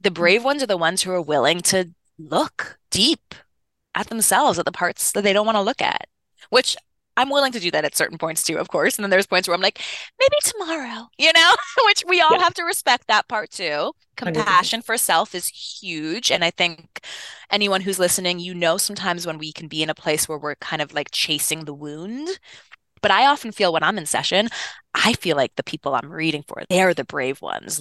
the brave ones are the ones who are willing to look deep at themselves, at the parts that they don't want to look at, which I'm willing to do that at certain points too, of course. And then there's points where I'm like, maybe tomorrow, you know, which we all yeah. have to respect that part too. Compassion 100%. for self is huge. And I think anyone who's listening, you know, sometimes when we can be in a place where we're kind of like chasing the wound. But I often feel when I'm in session, I feel like the people I'm reading for, they're the brave ones.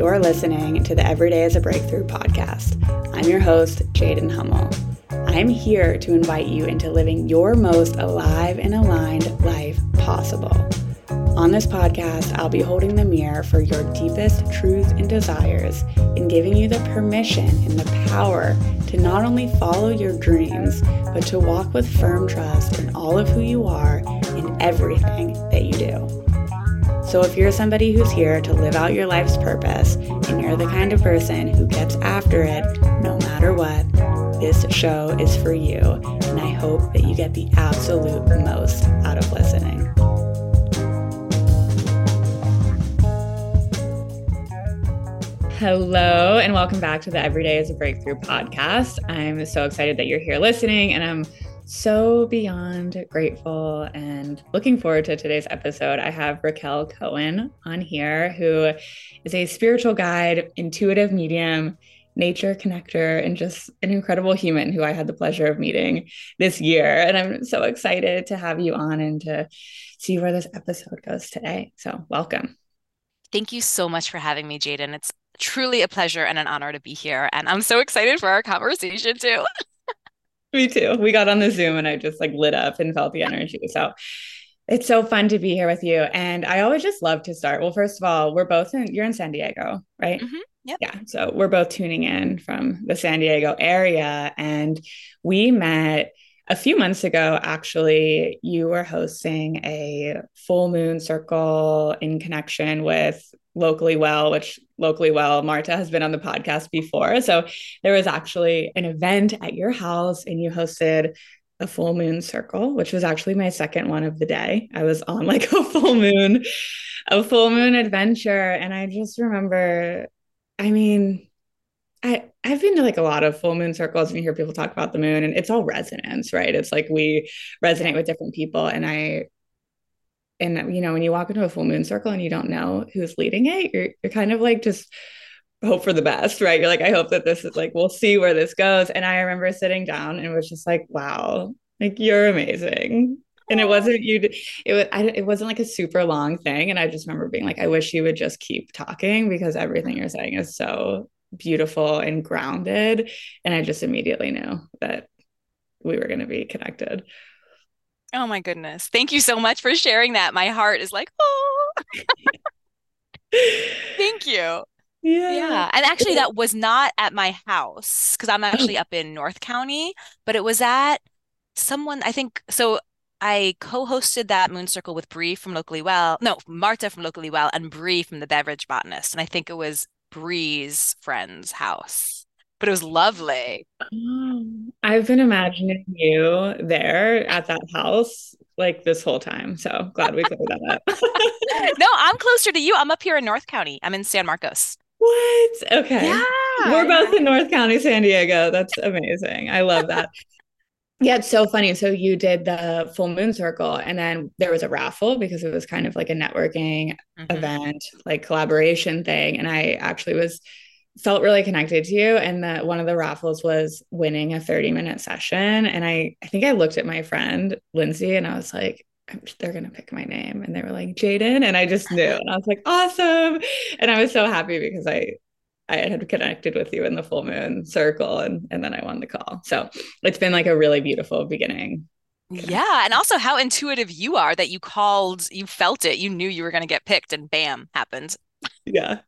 You're listening to the Everyday as a Breakthrough podcast. I'm your host, Jaden Hummel. I'm here to invite you into living your most alive and aligned life possible. On this podcast, I'll be holding the mirror for your deepest truths and desires and giving you the permission and the power to not only follow your dreams, but to walk with firm trust in all of who you are and everything that you do. So, if you're somebody who's here to live out your life's purpose and you're the kind of person who gets after it no matter what, this show is for you. And I hope that you get the absolute most out of listening. Hello, and welcome back to the Everyday is a Breakthrough podcast. I'm so excited that you're here listening, and I'm so beyond grateful and looking forward to today's episode. I have Rachael Cohen on here, who is a spiritual guide, intuitive medium, nature connector, and just an incredible human who I had the pleasure of meeting this year. And I'm so excited to have you on and to see where this episode goes today. So, welcome. Thank you so much for having me, Jaden. It's truly a pleasure and an honor to be here. And I'm so excited for our conversation, too. Me too. We got on the Zoom and I just like lit up and felt the energy. So it's so fun to be here with you. And I always just love to start. Well, first of all, we're both in, you're in San Diego, right? Mm-hmm. Yep. Yeah. So we're both tuning in from the San Diego area. And we met a few months ago, actually, you were hosting a full moon circle in connection with locally well which locally well marta has been on the podcast before. So there was actually an event at your house and you hosted a full moon circle which was actually my second one of the day. I was on like a full moon a full moon adventure. And i just remember i mean I, I've been to like a lot of full moon circles and you hear people talk about the moon and it's all resonance, right? It's like we resonate with different people. And I and you know when you walk into a full moon circle and you don't know who's leading it you're, you're kind of like just hope for the best right you're like i hope that this is like we'll see where this goes and i remember sitting down and it was just like wow like you're amazing and it wasn't you it was I, it wasn't like a super long thing and i just remember being like i wish you would just keep talking because everything you're saying is so beautiful and grounded and i just immediately knew that we were going to be connected Oh my goodness. Thank you so much for sharing that. My heart is like, oh. Thank you. Yeah. Yeah. And actually, that was not at my house because I'm actually up in North County, but it was at someone, I think. So I co hosted that Moon Circle with Bree from Locally Well. No, Marta from Locally Well and Bree from The Beverage Botanist. And I think it was Bree's friend's house but it was lovely. Oh, I've been imagining you there at that house like this whole time. So glad we cleared that up. no, I'm closer to you. I'm up here in North County. I'm in San Marcos. What? Okay. Yeah. We're both in North County, San Diego. That's amazing. I love that. Yeah, it's so funny. So you did the full moon circle and then there was a raffle because it was kind of like a networking mm-hmm. event, like collaboration thing. And I actually was felt really connected to you and that one of the raffles was winning a 30 minute session and i i think i looked at my friend lindsay and i was like they're going to pick my name and they were like jaden and i just knew and i was like awesome and i was so happy because i i had connected with you in the full moon circle and and then i won the call. So it's been like a really beautiful beginning. Yeah and also how intuitive you are that you called you felt it you knew you were going to get picked and bam happened. Yeah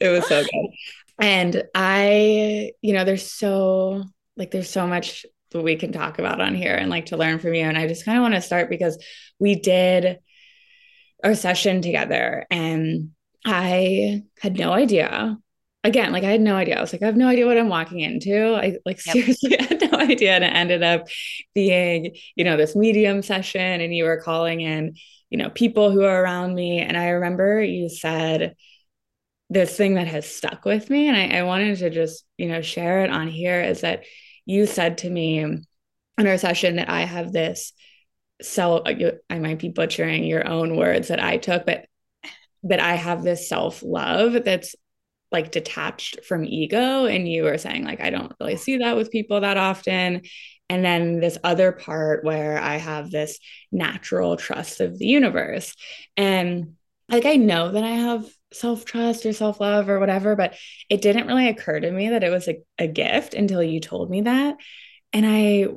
it was so good. And I, you know, there's so like there's so much that we can talk about on here and like to learn from you. And I just kind of want to start because we did our session together and I had no idea again, like I had no idea. I was like, I have no idea what I'm walking into. I like Yep. seriously had no idea. And it ended up being, you know, this medium session and you were calling in, you know, people who are around me. And I remember you said this thing that has stuck with me. And I, I wanted to just, you know, share it on here is that you said to me in our session that I have this self, uh, I might be butchering your own words that I took, but that I have this self love that's like detached from ego and you were saying like I don't really see that with people that often. And then this other part where I have this natural trust of the universe. And like I know that I have self trust or self love or whatever but it didn't really occur to me that it was a, a gift until you told me that. And I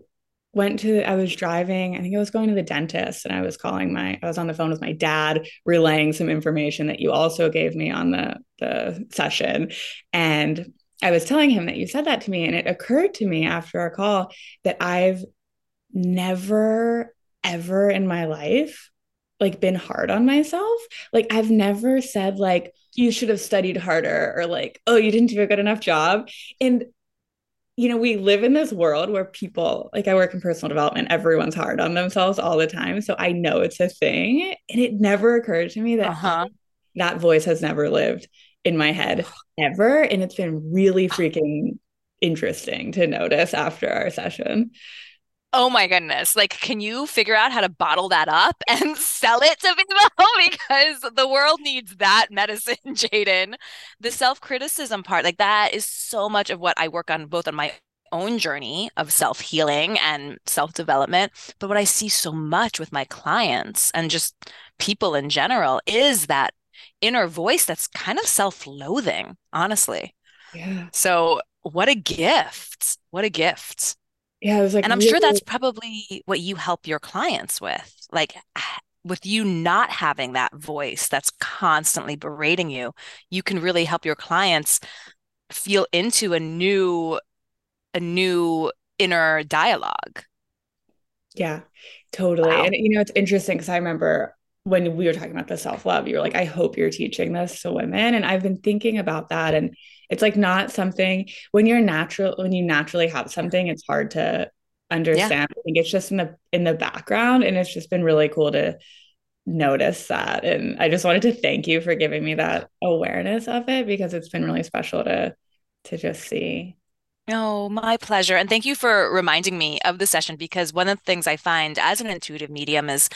went to I was driving, I think I was going to the dentist and I was calling my I was on the phone with my dad relaying some information that you also gave me on the the session and I was telling him that you said that to me and it occurred to me after our call that I've never ever in my life like been hard on myself. Like I've never said like you should have studied harder or like oh you didn't do a good enough job. And you know, we live in this world where people, like I work in personal development, everyone's hard on themselves all the time. So I know it's a thing. And it never occurred to me that Uh-huh. that voice has never lived in my head ever. And it's been really freaking interesting to notice after our session. Oh my goodness. Like, can you figure out how to bottle that up and sell it to people? Because the world needs that medicine, Jaden. The self-criticism part, like that is so much of what I work on both on my own journey of self-healing and self-development. But what I see so much with my clients and just people in general is that inner voice that's kind of self-loathing, honestly. Yeah. So, what a gift. What a gift. Yeah, it was like And I'm sure that's probably what you help your clients with. Like ah, with you not having that voice that's constantly berating you, you can really help your clients feel into a new a new inner dialogue. Yeah, totally. Wow. And you know, it's interesting because I remember when we were talking about the self-love, you were like, I hope you're teaching this to women. And I've been thinking about that. And it's like not something when you're natural, when you naturally have something, it's hard to Yeah. understand. I think it's just in the in the background. And it's just been really cool to notice that. And I just wanted to thank you for giving me that awareness of it because it's been really special to to just see. No, my pleasure. And thank you for reminding me of the session because one of the things I find as an intuitive medium is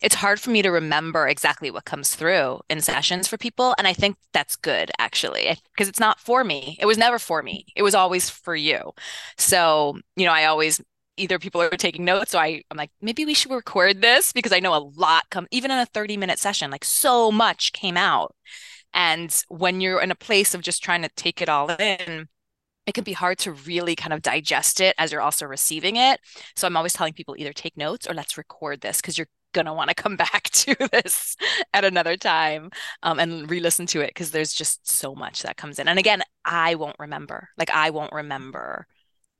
it's hard for me to remember exactly what comes through in sessions for people. And I think that's good, actually, because it's not for me. It was never for me, it was always for you. So, you know, I always either people are taking notes, so I, I'm like, maybe we should record this because I know a lot come, even in a 30 minute session, like so much came out. And when you're in a place of just trying to take it all in, it can be hard to really kind of digest it as you're also receiving it. So I'm always telling people either take notes or let's record this because you're gonna want to come back to this at another time um, and re-listen to it because there's just so much that comes in. And again, I won't remember. Like I won't remember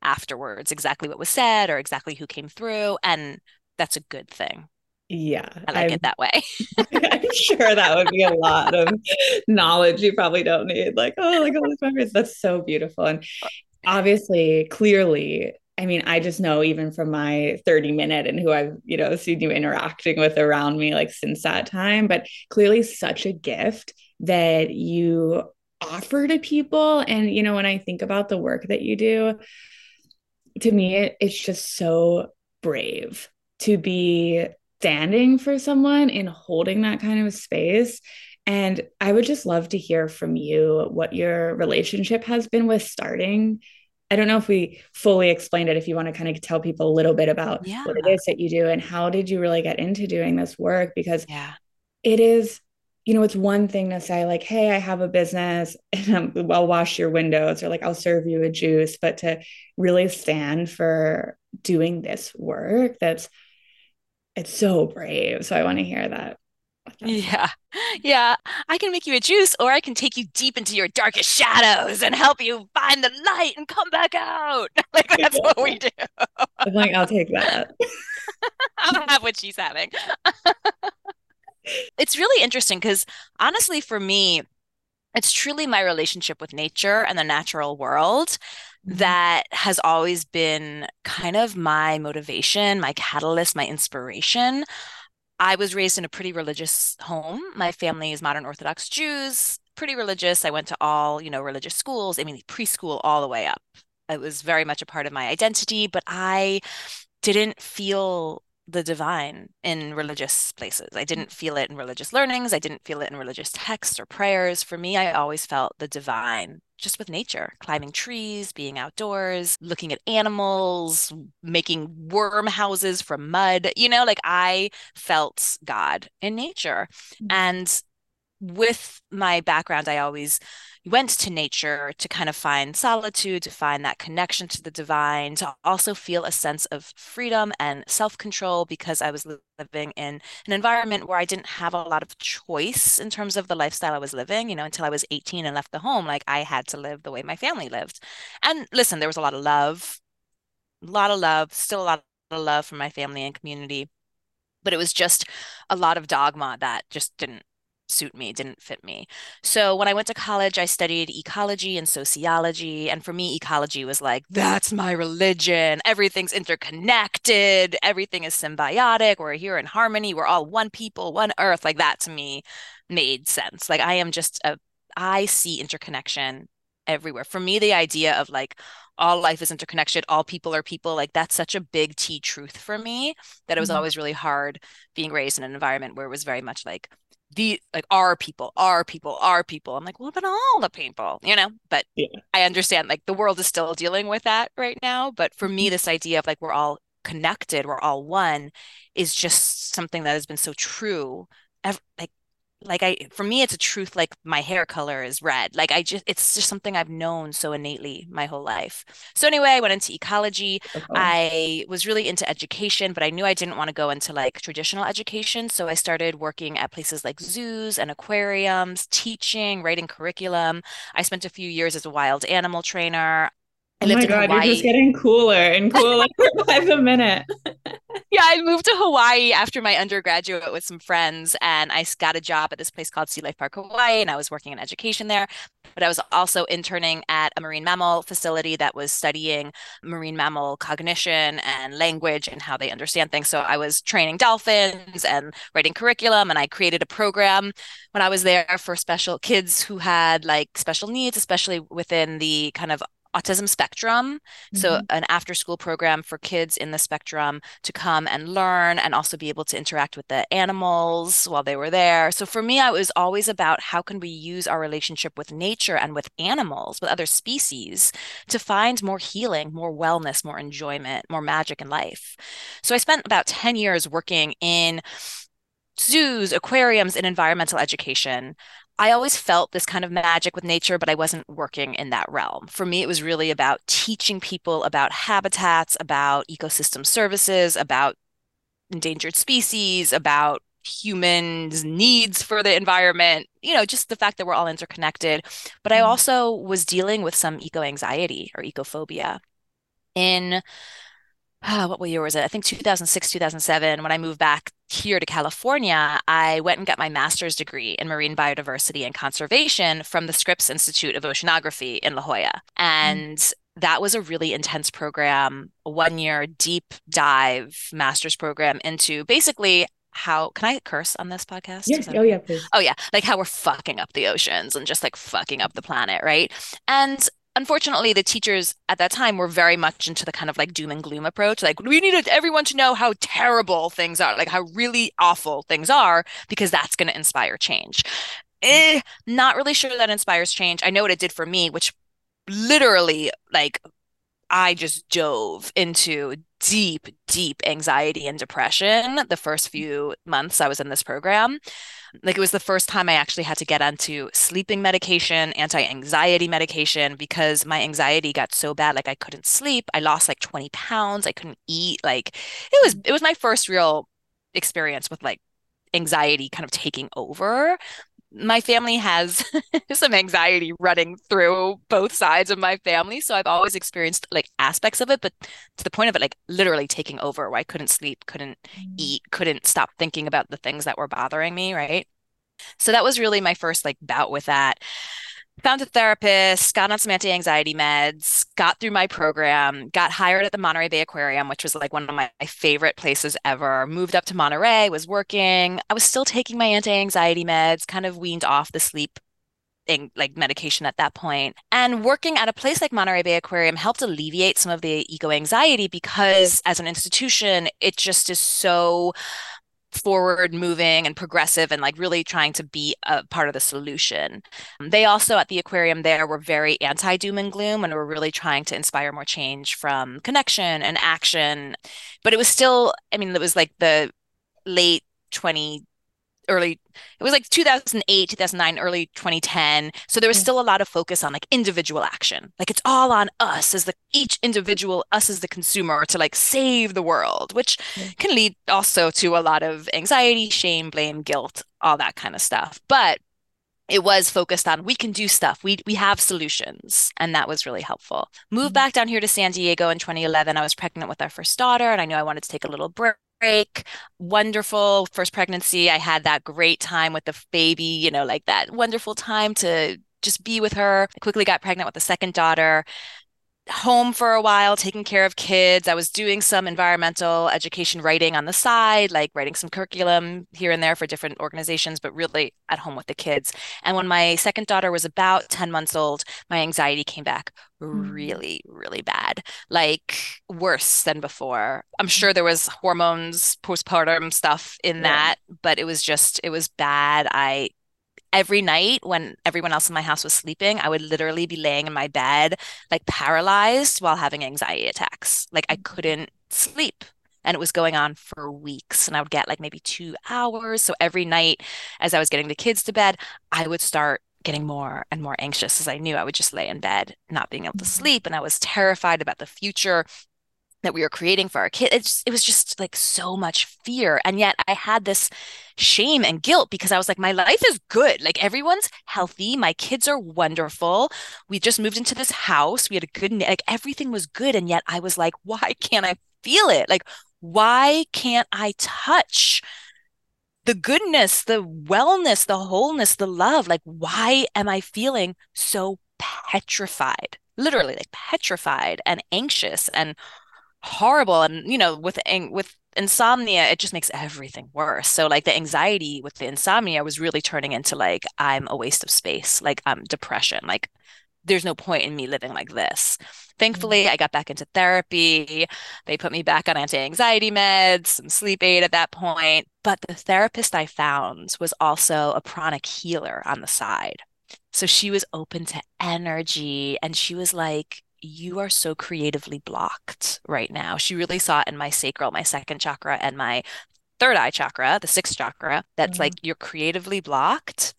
afterwards exactly what was said or exactly who came through, and that's a good thing. Yeah, I like I'm it that way. I'm sure that would be a lot of knowledge you probably don't need. Like, oh, like all these memories. That's so beautiful. And oh. obviously, clearly, I mean, I just know even from my 30 minute and who I've, you know, seen you interacting with around me like since that time, but clearly such a gift that you offer to people. And, you know, when I think about the work that you do, to me, it, it's just so brave to be standing for someone and holding that kind of space. And I would just love to hear from you what your relationship has been with starting. I don't know if we fully explained it, if you want to kind of tell people a little bit about what it is that you do and how did you really get into doing this work? Because Yeah. it is, you know, it's one thing to say, like, hey, I have a business and I'll wash your windows or like I'll serve you a juice, but to really stand for doing this work, that's it's so brave. So I want to hear that. Yeah. Yeah. I can make you a juice, or I can take you deep into your darkest shadows and help you find the light and come back out. Like that's what we do. I'm like, I'll take that. I'll have what she's having. It's really interesting because honestly, for me, it's truly my relationship with nature and the natural world mm-hmm. that has always been kind of my motivation, my catalyst, my inspiration. I was raised in a pretty religious home. My family is modern Orthodox Jews, pretty religious. I went to all, you know, religious schools, I mean, preschool all the way up. It was very much a part of my identity, but I didn't feel the divine in religious places. I didn't feel it in religious learnings. I didn't feel it in religious texts or prayers. For me, I always felt the divine just with nature, climbing trees, being outdoors, looking at animals, making worm houses from mud. You know, like I felt God in nature. Mm-hmm. And with my background, I always went to nature to kind of find solitude, to find that connection to the divine, to also feel a sense of freedom and self control because I was living in an environment where I didn't have a lot of choice in terms of the lifestyle I was living, you know, until I was 18 and left the home. Like I had to live the way my family lived. And listen, there was a lot of love, a lot of love, still a lot of love from my family and community. But it was just a lot of dogma that just didn't suit me, didn't fit me. So when I went to college, I studied ecology and sociology. And for me, ecology was like, that's my religion. Everything's interconnected, everything is symbiotic. We're here in harmony. We're all one people, one earth. Like that to me made sense. Like I am just a, I see interconnection everywhere. For me, the idea of like, all life is interconnected all people are people like that's such a big t truth for me that it was mm-hmm. always really hard being raised in an environment where it was very much like the like our people, our people, our people. I'm like, well, but all the people, you know. But yeah. I understand like the world is still dealing with that right now. But for me, mm-hmm. this idea of like we're all connected, we're all one, is just something that has been so true. Ever, like like I for me it's a truth like my hair color is red. Like I just it's just something I've known so innately my whole life. So anyway, I went into ecology. Okay. I was really into education, but I knew I didn't want to go into like traditional education, so I started working at places like zoos and aquariums, teaching, writing curriculum. I spent a few years as a wild animal trainer. I oh my god, Hawaii. you're just getting cooler and cooler by the minute. yeah, I moved to Hawaii after my undergraduate with some friends, and I got a job at this place called Sea Life Park Hawaii, and I was working in education there. But I was also interning at a marine mammal facility that was studying marine mammal cognition and language and how they understand things. So I was training dolphins and writing curriculum, and I created a program when I was there for special kids who had like special needs, especially within the kind of autism spectrum mm-hmm. so an after school program for kids in the spectrum to come and learn and also be able to interact with the animals while they were there so for me i was always about how can we use our relationship with nature and with animals with other species to find more healing more wellness more enjoyment more magic in life so i spent about 10 years working in zoos, aquariums, and environmental education. I always felt this kind of magic with nature, but I wasn't working in that realm. For me, it was really about teaching people about habitats, about ecosystem services, about endangered species, about humans' needs for the environment, you know, just the fact that we're all interconnected. But I mm-hmm. also was dealing with some eco anxiety or ecophobia. In uh, what year was it? I think 2006, 2007, when I moved back here to California, I went and got my master's degree in marine biodiversity and conservation from the Scripps Institute of Oceanography in La Jolla. Mm. And mm. that was a really intense program, a one year deep dive master's program into basically how can I curse on this podcast? Yeah. Oh, yeah, please. Oh, yeah. Like how we're fucking up the oceans and just like fucking up the planet, right? And unfortunately the teachers at that time were very much into the kind of like doom and gloom approach. Like we needed everyone to know how terrible things are like how really awful things are because that's going to inspire change. Eh, not really sure that inspires change. I know what it did for me which literally like i just dove into deep deep anxiety and depression the first few months i was in this program like it was the first time I actually had to get onto sleeping medication, anti-anxiety medication because my anxiety got so bad like I couldn't sleep. I lost like 20 pounds. I couldn't eat. Like it was it was my first real experience with like anxiety kind of taking over my family has some anxiety running through both sides of my family. So I've always experienced like aspects of it, but to the point of it, like literally taking over where I couldn't sleep, couldn't mm. eat, couldn't stop thinking about the things that were bothering me. Right. So that was really my first like bout with that. Found a therapist, got on some anti-anxiety meds, got through my program, got hired at the Monterey Bay Aquarium, which was like one of my, favorite places ever. Moved up to Monterey, was working. I was still taking my anti-anxiety meds, kind of weaned off the sleep Thing, like medication at that point. And working at a place like Monterey Bay Aquarium helped alleviate some of the eco anxiety because as an institution, it just is so forward moving and progressive and like really trying to be a part of the solution. They also at the aquarium there were very anti doom and gloom and were really trying to inspire more change from connection and action. But it was still, I mean, it was like the late 20 early it was like 2008 2009 early 2010 so there was still a lot of focus on like individual action. Like it's all on us as the each individual us as the consumer to like save the world which can lead also to a lot of anxiety shame blame guilt all that kind of stuff. But it was focused on we can do stuff. We we have solutions. And that was really helpful. Moved mm-hmm. back down here to san diego in 2011 i was pregnant with our first daughter and i knew i wanted to take a little break break, wonderful first pregnancy. I had that great time with the baby, you know, like that wonderful time to just be with her. I quickly got pregnant with the second daughter home for a while, taking care of kids. I was doing some environmental education writing on the side, like writing some curriculum here and there for different organizations, but really at home with the kids. And when my second daughter was about 10 months old, my anxiety came back mm. really, really bad, like worse than before. I'm sure there was hormones, postpartum stuff in yeah. that, but it was just, it was bad. I every night when everyone else in my house was sleeping, I would literally be laying in my bed, like paralyzed while having anxiety attacks. Like I couldn't sleep. And it was going on for weeks. And I would get like maybe two hours. So every night, as I was getting the kids to bed, I would start getting more and more anxious as I knew I would just lay in bed, not being able to mm-hmm. sleep. And I was terrified about the future that we were creating for our kids. It, it was just like so much fear. And yet I had this shame and guilt because I was like, my life is good. Like everyone's healthy. My kids are wonderful. We just moved into this house. We had a good, like everything was good. And yet I was like, why can't I feel it? Like, why can't I touch the goodness, the wellness, the wholeness, the love? Like, why am I feeling so petrified? Literally, like petrified and anxious and horrible. And you know with with insomnia it just makes everything worse. So like the anxiety with the insomnia was really turning into like i'm a waste of space. Like i'm depression. Like there's no point in me living like this. Thankfully mm-hmm. i got back into therapy. They put me back on anti-anxiety meds some sleep aid at that point. But the therapist i found was also a pranic healer on the side. So she was open to energy. And she was like you are so creatively blocked right now. She really saw it in my sacral, my second chakra, and my third eye chakra, the sixth chakra, that's mm-hmm. like you're creatively blocked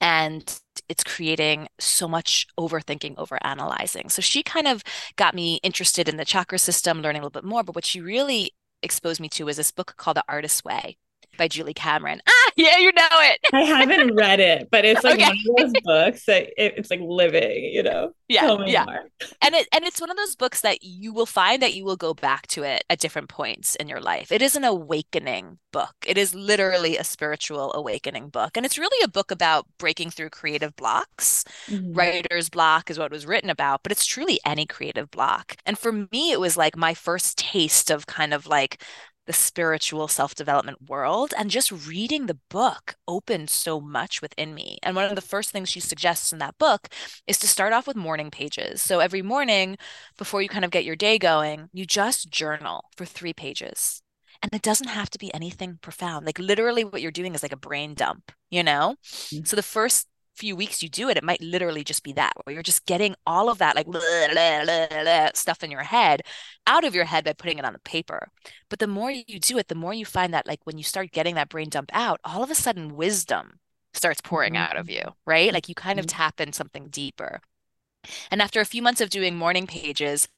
and it's creating so much overthinking, over analyzing. So she kind of got me interested in the chakra system, learning a little bit more. But what she really exposed me to was this book called The Artist's Way by Julie Cameron. Ah, yeah, you know it. I haven't read it, but it's like okay. one of those books that it, it's like living, you know. Yeah, yeah. More. And it and it's one of those books that you will find that you will go back to it at different points in your life. It is an awakening book. It is literally a spiritual awakening book, and it's really a book about breaking through creative blocks. Mm-hmm. Writer's block is what it was written about, but it's truly any creative block. And for me, it was like my first taste of kind of like the spiritual self development world. And just reading the book opened so much within me. And one of the first things she suggests in that book is to start off with morning pages. So every morning, before you kind of get your day going, you just journal for three pages. And it doesn't have to be anything profound. Like literally, what you're doing is like a brain dump, you know? Mm-hmm. So the first few weeks you do it, it might literally just be that, where you're just getting all of that like blah, blah, blah, stuff in your head out of your head by putting it on the paper. But the more you do it, the more you find that like when you start getting that brain dump out, all of a sudden wisdom starts pouring mm-hmm. out of you, right? Like you kind of mm-hmm. tap in something deeper. And after a few months of doing morning pages,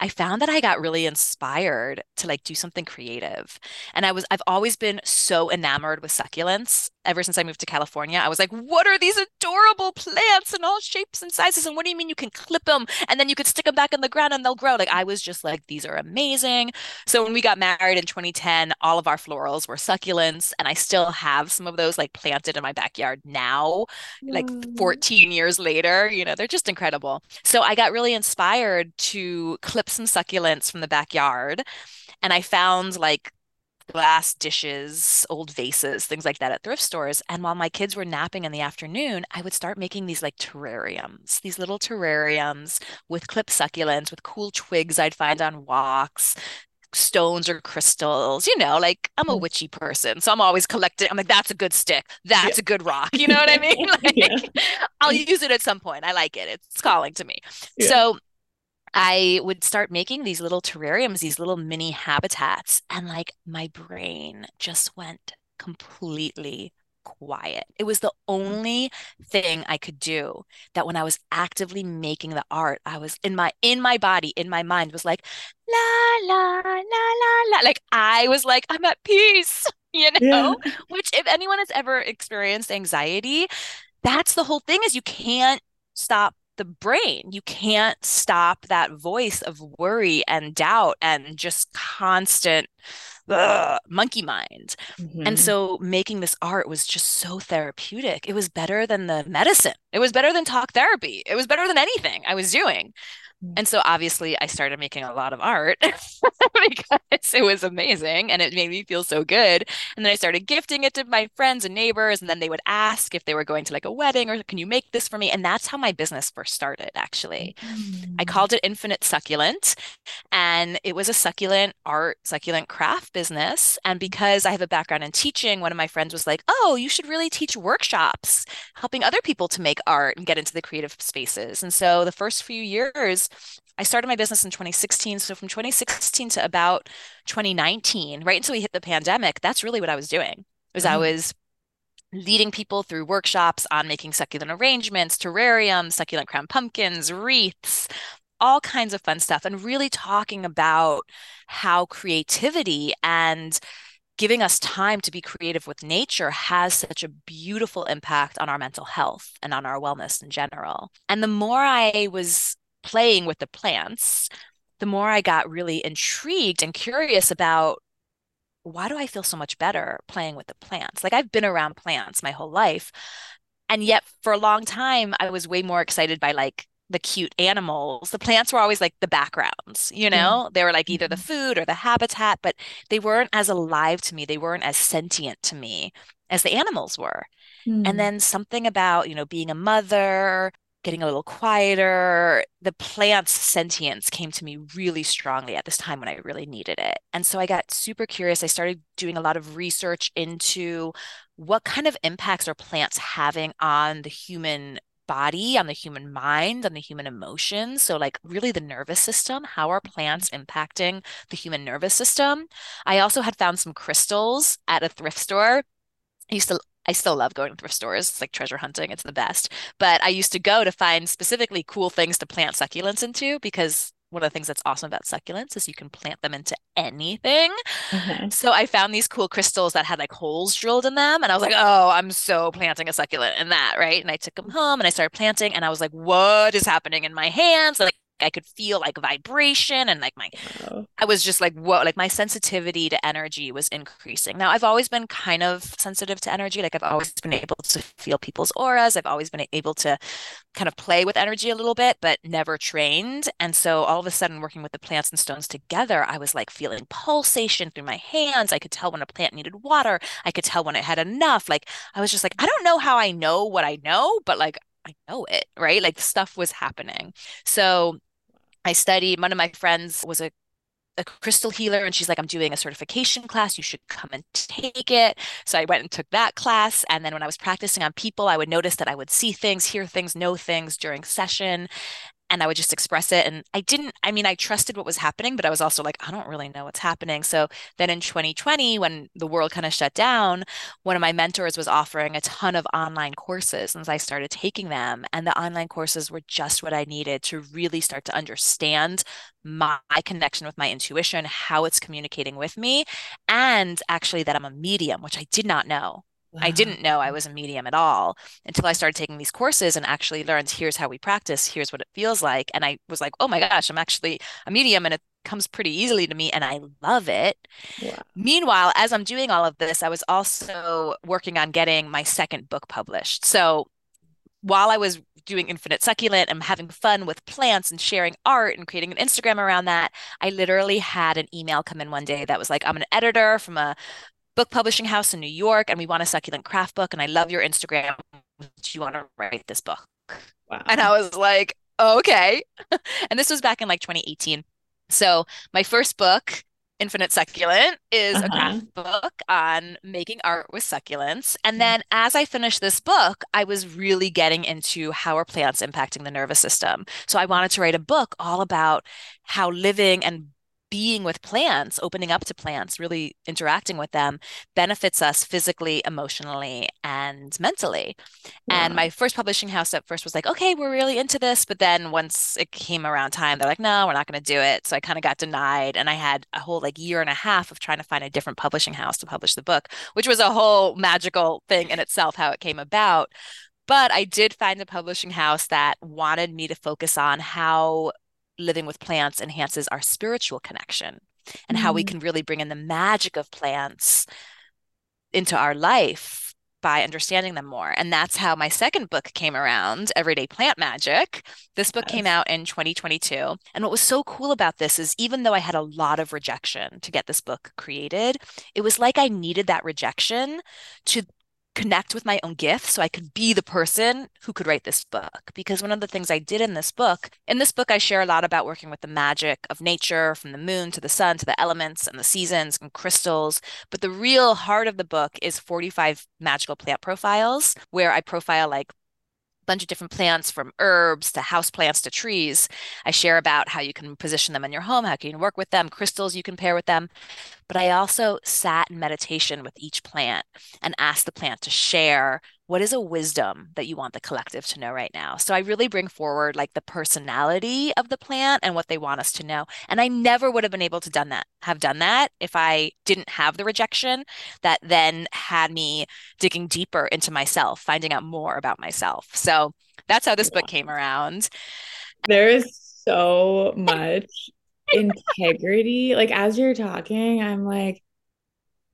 I found that I got really inspired to like do something creative. And I was I've always been so enamored with succulents ever since I moved to California. I was like, what are these adorable plants in all shapes and sizes? And what do you mean you can clip them and then you could stick them back in the ground and they'll grow? Like I was just like, these are amazing. So when we got married in 2010, all of our florals were succulents, and I still have some of those like planted in my backyard now, like mm. 14 years later. You know, they're just incredible. So I got really inspired to clip some succulents from the backyard. And I found like glass dishes, old vases, things like that at thrift stores. And while my kids were napping in the afternoon, I would start making these like terrariums, these little terrariums with clip succulents, with cool twigs I'd find on walks, stones or crystals, you know, like I'm a mm. witchy person. So I'm always collecting. I'm like, that's a good stick. That's yeah. a good rock. You know what I mean? Like yeah. I'll use it at some point. I like it. It's calling to me. Yeah. So I would start making these little terrariums, these little mini habitats, and like my brain just went completely quiet. It was the mm. only thing I could do that when I was actively making the art, I was in my in my body, in my mind was like la la la la la like I was like I'm at peace, you know? Yeah. Which if anyone has ever experienced anxiety, that's the whole thing is you can't stop the brain. You can't stop that voice of worry and doubt and just constant ugh, monkey mind. Mm-hmm. And so making this art was just so therapeutic. It was better than the medicine. It was better than talk therapy. It was better than anything I was doing. And so obviously I started making a lot of art because it was amazing and it made me feel so good. And then I started gifting it to my friends and neighbors. And then they would ask if they were going to like a wedding or can you make this for me? And that's how my business first started, actually. Mm. I called it Infinite Succulent. And it was a succulent art, succulent craft business. And because I have a background in teaching, one of my friends was like, oh, you should really teach workshops, helping other people to make art and get into the creative spaces. And so the first few years, I started my business in 2016. So from 2016 to about 2019, right until we hit the pandemic, that's really what I was doing. Was mm-hmm. I was leading people through workshops on making succulent arrangements, terrariums, succulent crown pumpkins, wreaths, all kinds of fun stuff, and really talking about how creativity and giving us time to be creative with nature has such a beautiful impact on our mental health and on our wellness in general. And the more I was playing with the plants, the more I got really intrigued and curious about why do I feel so much better playing with the plants? Like I've been around plants my whole life. And yet for a long time, I was way more excited by like the cute animals. The plants were always like the backgrounds, you know? Mm. They were like either the mm-hmm. food or the habitat, but they weren't as alive to me. They weren't as sentient to me as the animals were. Mm. And then something about, you know, being a mother, getting a little quieter. The plant's sentience came to me really strongly at this time when I really needed it. And so I got super curious. I started doing a lot of research into what kind of impacts are plants having on the human body, on the human mind, on the human emotions. So, like, really the nervous system. How are mm-hmm. plants impacting the human nervous system? I also had found some crystals at a thrift store. I used to I still love going to thrift stores. It's like treasure hunting. It's the best. But I used to go to find specifically cool things to plant succulents into because one of the things that's awesome about succulents is you can plant them into anything. Mm-hmm. So I found these cool crystals that had like holes drilled in them. And I was like, oh, I'm so planting a succulent in that. Right. And I took them home and I started planting. And I was like, what is happening in my hands? Like I could feel like vibration and like my wow. I was just like whoa like my sensitivity to energy was increasing. Now I've always been kind of sensitive to energy like I've always been able to feel people's auras. I've always been able to kind of play with energy a little bit but never trained. And so all of a sudden working with the plants and stones together I was like feeling pulsation through my hands. I could tell when a plant needed water. I could tell when it had enough. Like I was just like I don't know how I know what I know but like I know it, right? Like stuff was happening. So I studied, one of my friends was a a crystal healer and she's like i'm doing a certification class. You should come and take it. So i went and took that class and then when i was practicing on people i would notice that i would see things hear things know things during session and I would just express it. And I didn't, I mean, I trusted what was happening, but I was also like, I don't really know what's happening. So then in 2020, when the world kind of shut down, one of my mentors was offering a ton of online courses. And I started taking them, and the online courses were just what I needed to really start to understand my connection with my intuition, how it's communicating with me, and actually that I'm a medium, which I did not know. I didn't know I was a medium at all until I started taking these courses and actually learned here's how we practice, here's what it feels like. And I was like, oh my gosh, I'm actually a medium and it comes pretty easily to me and I love it. Wow. Meanwhile, as I'm doing all of this, I was also working on getting my second book published. So while I was doing Infinite Succulent and having fun with plants and sharing art and creating an Instagram around that, I literally had an email come in one day that was like, I'm an editor from a book publishing house in New York, and we want a succulent craft book. And I love your Instagram. Do you want to write this book? Wow. And I was like, okay. and this was back in like 2018. So my first book, Infinite Succulent, is uh-huh. a craft book on making art with succulents. And then as I finished this book, I was really getting into how are plants impacting the nervous system. So I wanted to write a book all about how living and being with plants, opening up to plants, really interacting with them benefits us physically, emotionally, and mentally. And my first publishing house at first was like, okay, we're really into this. But then once it came around time, they're like, no, we're not going to do it. So I kind of got denied. And I had a whole like year and a half of trying to find a different publishing house to publish the book, which was a whole magical thing in itself, how it came about. But I did find a publishing house that wanted me to focus on how living with plants enhances our spiritual connection and mm. how we mm. can really bring in the magic of plants into our life by understanding them more. And that's how my second book came around, Everyday Plant Magic. This book yes. came out in 2022. And what was so cool about this is even though I had a lot of rejection to get this book created, it was like I needed that rejection to connect with my own gifts so I could be the person who could write this book. Because one of the things I did in this book, in this book, I share a lot about working with the magic of nature, from the moon to the sun to the elements and the seasons and crystals. But the real heart of the book is 45 magical plant profiles where I profile like a bunch of different plants from herbs to house plants to trees. I share about how you can position them in your home, how you can work with them, crystals you can pair with them. But I also sat in meditation with each plant and asked the plant to share what is a wisdom that you want the collective to know right now. So I really bring forward like the personality of the plant and what they want us to know. And I never would have been able to done that, have done that if I didn't have the rejection that then had me digging deeper into myself, finding out more about myself. So that's how this book came around. There is so much integrity. Like as you're talking, I'm like,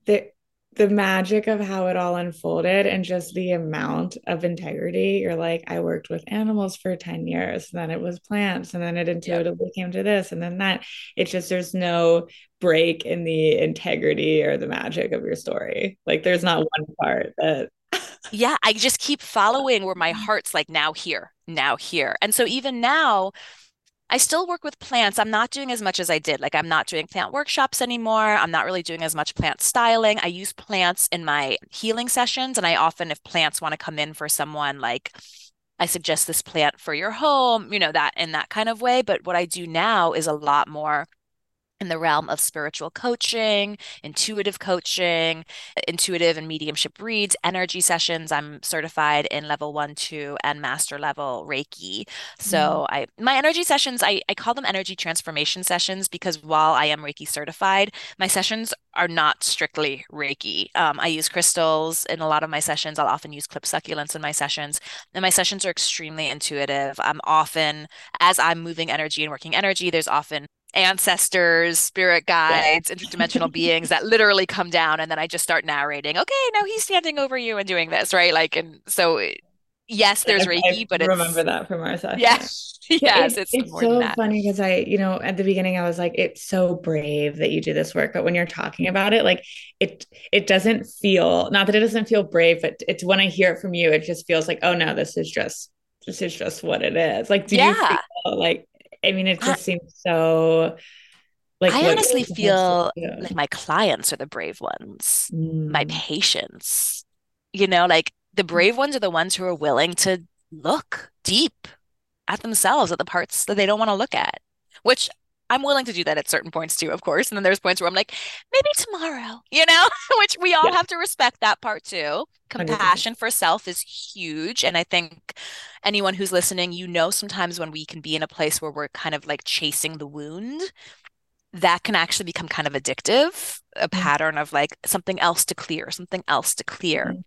the the magic of how it all unfolded and just the amount of integrity. You're like, I worked with animals for 10 years, then it was plants, and then it intuitively yep. came to this, and then that. It's just there's no break in the integrity or the magic of your story. Like there's not one part that yeah, I just keep following where my heart's like now here, now here. And so even now, I still work with plants. I'm not doing as much as I did. Like I'm not doing plant workshops anymore. I'm not really doing as much plant styling. I use plants in my healing sessions. And I often, if plants want to come in for someone like I suggest this plant for your home, you know, that in that kind of way. But what I do now is a lot more in the realm of spiritual coaching, intuitive coaching, intuitive and mediumship reads, energy sessions. I'm certified in level one, two, and master level Reiki. So mm. I my energy sessions, I, I call them energy transformation sessions because while I am Reiki certified, my sessions are not strictly Reiki. Um, I use crystals in a lot of my sessions. I'll often use clip succulents in my sessions. And my sessions are extremely intuitive. I'm often, as I'm moving energy and working energy, there's often ancestors, spirit guides, yeah. interdimensional beings that literally come down and then I just start narrating, okay, now he's standing over you and doing this, right? Like and so yes, there's Reiki, I but remember that from our session. Yeah. yes, it's, it's, it's so funny because I, you know, at the beginning I was like, it's so brave that you do this work, but when you're talking about it, like it, it doesn't feel not that it doesn't feel brave, but it's when I hear it from you, it just feels like, oh no, this is just this is just what it is. Like, do yeah. you feel like I mean, it just I, seems so like I honestly feel like my clients are the brave ones, mm. my patients. You know, like the brave ones are the ones who are willing to look deep at themselves, at the parts that they don't want to look at, which I'm willing to do that at certain points too, of course. And then there's points where I'm like, maybe tomorrow, you know, which we all yeah. have to respect that part too. Compassion 100%. for self is huge. And I think anyone who's listening, you know, sometimes when we can be in a place where we're kind of like chasing the wound, that can actually become kind of addictive, a mm-hmm. pattern of like something else to clear, something else to clear. Mm-hmm.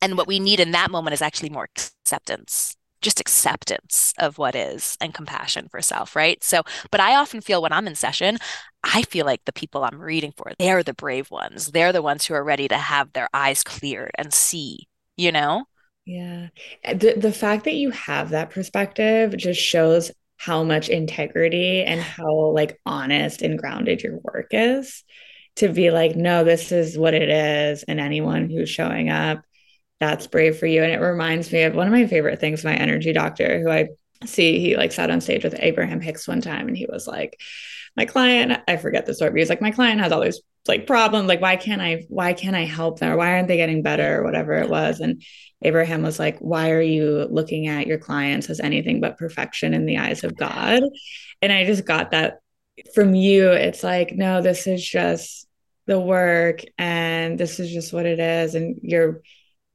And what we need in that moment is actually more acceptance just acceptance of what is and compassion for self, right? So, but I often feel when I'm in session, I feel like the people I'm reading for, they're the brave ones. They're the ones who are ready to have their eyes cleared and see, you know? Yeah. The the fact that you have that perspective just shows how much integrity and how like honest and grounded your work is to be like no this is what it is and anyone who's showing up that's brave for you. And it reminds me of one of my favorite things, my energy doctor, who I see, he like sat on stage with Abraham Hicks one time and he was like, my client, I forget the story, but he's like, my client has all these like problems. Like, why can't I, why can't I help them? Or why aren't they getting better or whatever it was? And Abraham was like, why are you looking at your clients as anything but perfection in the eyes of God? And I just got that from you. It's like, no, this is just the work and this is just what it is. And you're,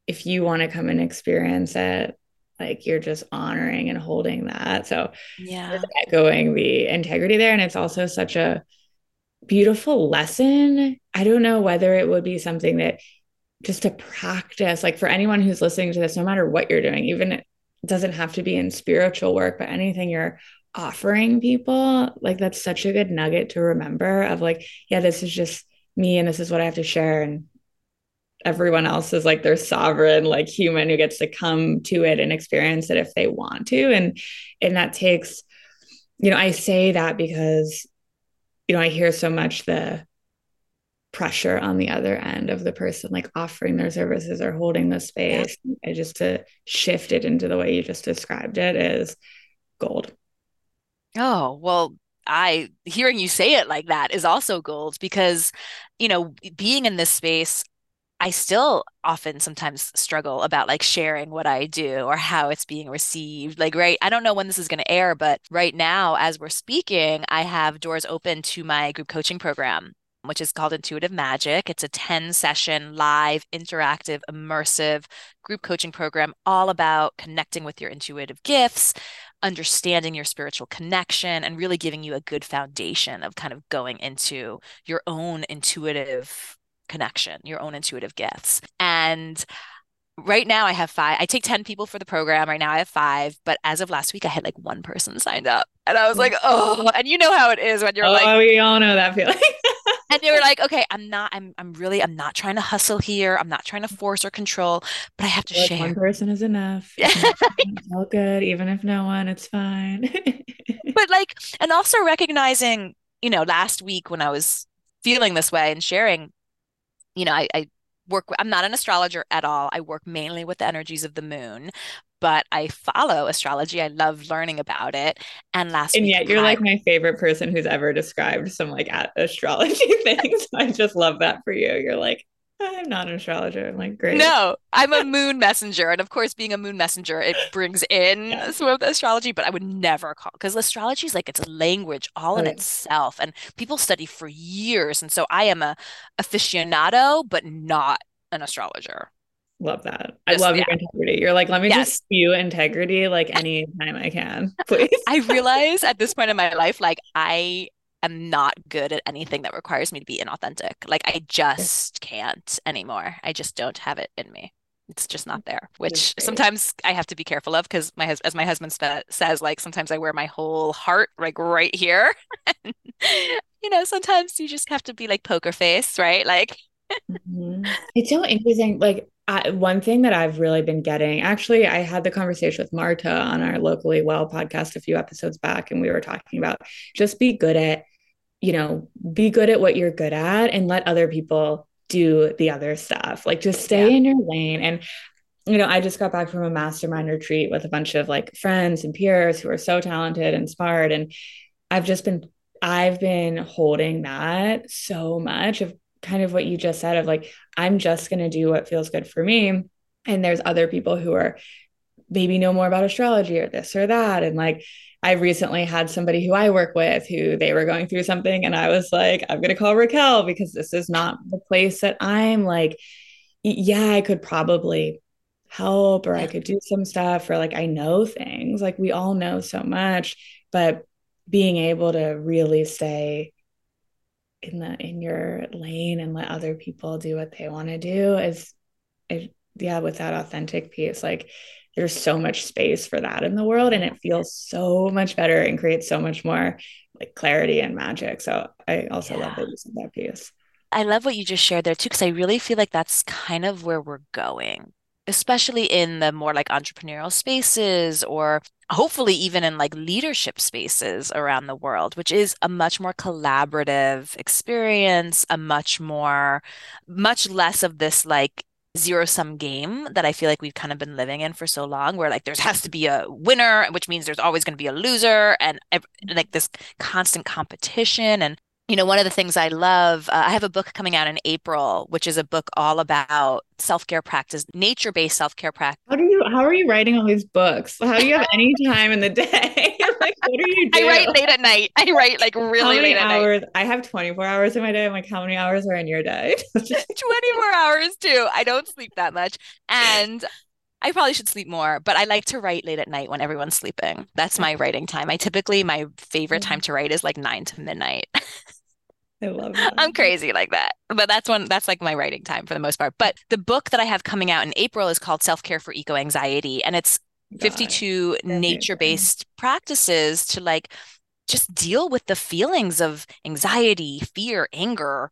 if you want to come and experience it like you're just honoring and holding that. So yeah. echoing the integrity there. And it's also such a beautiful lesson. I don't know whether it would be something that just to practice like for anyone who's listening to this no matter what you're doing even it doesn't have to be in spiritual work but anything you're offering people like that's such a good nugget to remember of like yeah this is just me and this is what i have to share and everyone else is like their sovereign like human who gets to come to it and experience it if they want to. And and that takes you know i say that because you know i hear so much the pressure on the other end of the person like offering their services or holding the space. Yeah. just to shift it into the way you just described it is gold. Oh well I hearing you say it like that is also gold because you know being in this space I still often sometimes struggle about like sharing what I do or how it's being received. Like, right, I don't know when this is going to air, but right now, as we're speaking, I have doors open to my group coaching program, which is called Intuitive Magic. It's a 10 session live, interactive, immersive group coaching program all about connecting with your intuitive gifts, understanding your spiritual connection, and really giving you a good foundation of kind of going into your own intuitive connection, your own intuitive gifts. And right now I have five. I take 10 people for the program. Right now I have five, but as of last week, I had like one person signed up. And I was like, mm. oh, and you know how it is when you're oh, like, we all know that feeling. and you're like, okay, I'm not, I'm, I'm really, I'm not trying to hustle here. I'm not trying to force or control, but I have to like share. One person is enough. It's all good. Even if no one, it's fine. but like, and also recognizing, you know, last week when I was feeling this way and sharing, you know, I, I work i'm not an astrologer at all. I work mainly with the energies of the moon but i follow astrology. I love learning about it. And last and yet you're I, like my favorite person who's ever described some like astrology things. I just love that for you. You're like I'm not an astrologer. I'm like, great. No, I'm a moon messenger. And of course, being a moon messenger, it brings in yeah. some of the astrology, but I would never call because astrology is like it's a language all in itself. And people study for years. And so I am a aficionado, but not an astrologer. Love that. Just, I love yeah. your integrity. You're like, let me yes. just spew integrity like anytime I can, please. I realize at this point in my life, like I am not good at anything that requires me to be inauthentic. Like I just can't anymore. I just don't have it in me. It's just not there, which sometimes I have to be careful of because my as my husband sp- says, like sometimes I wear my whole heart like right here. and, you know, sometimes you just have to be like poker face, right? Like mm-hmm. it's so interesting. Like I, one thing that I've really been getting, actually, I had the conversation with Marta on our locally well podcast a few episodes back, and we were talking about just be good at you know, be good at what you're good at and let other people do the other stuff. Like just stay yeah. in your lane. And, you know, I just got back from a mastermind retreat with a bunch of like friends and peers who are so talented and smart. And I've just been, I've been holding that so much of kind of what you just said of like, I'm just going to do what feels good for me. And there's other people who are maybe know more about astrology or this or that. And like, I recently had somebody who I work with who they were going through something, and I was like, I'm going to call Raquel because this is not the place that I'm like, yeah, I could probably help or I could do some stuff or like I know things. Like we all know so much, but being able to really stay in the in your lane and let other people do what they want to do is, is yeah, with that authentic piece, like there's so much space for that in the world and it feels so much better and creates so much more like clarity and magic. So I also yeah. love that you said that piece. I love what you just shared there too, because I really feel like that's kind of where we're going, especially in the more like entrepreneurial spaces or hopefully even in like leadership spaces around the world, which is a much more collaborative experience, a much more, much less of this like zero sum game that I feel like we've kind of been living in for so long, where like there has to be a winner, which means there's always going to be a loser, and, like this constant competition. And you know, one of the things I love, uh, I have a book coming out in April, which is a book all about self-care practice, nature-based self-care practice. How do you how are you writing all these books? How do you have any time in the day? like what do you do? I write late at night. I write like really how many late hours? Night. I have 24 hours in my day. I'm like, how many hours are in your day? 24 hours too. I don't sleep that much. And I probably should sleep more, but I like to write late at night when everyone's sleeping. That's my writing time. I typically my favorite mm-hmm. time to write is like nine to midnight. I love that. I'm crazy like that. But that's one that's like my writing time for the most part. But the book that I have coming out in April is called Self-Care for Eco Anxiety and it's 52 nature-based practices to like just deal with the feelings of anxiety, fear, anger,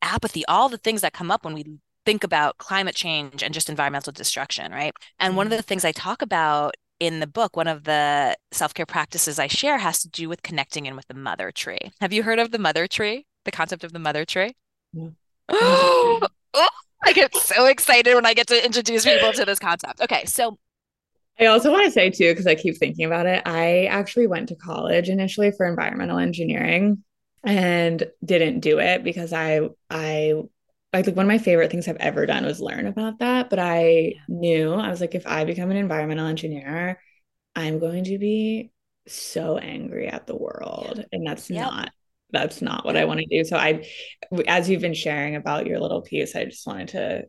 apathy, all the things that come up when we think about climate change and just environmental destruction, right? And one of mm-hmm. the things I talk about in the book, one of the self care practices I share has to do with connecting in with the mother tree. Have you heard of the mother tree? The concept of the mother tree? Yeah. oh, I get so excited when I get to introduce people to this concept. Okay, so I also want to say too, because I keep thinking about it. I actually went to college initially for environmental engineering and didn't do it because I I like one of my favorite things I've ever done was learn about that. But I knew I was like, if I become an environmental engineer, I'm going to be so angry at the world. And that's yep. not that's not what I want to do. So I as you've been sharing about your little piece, I just wanted to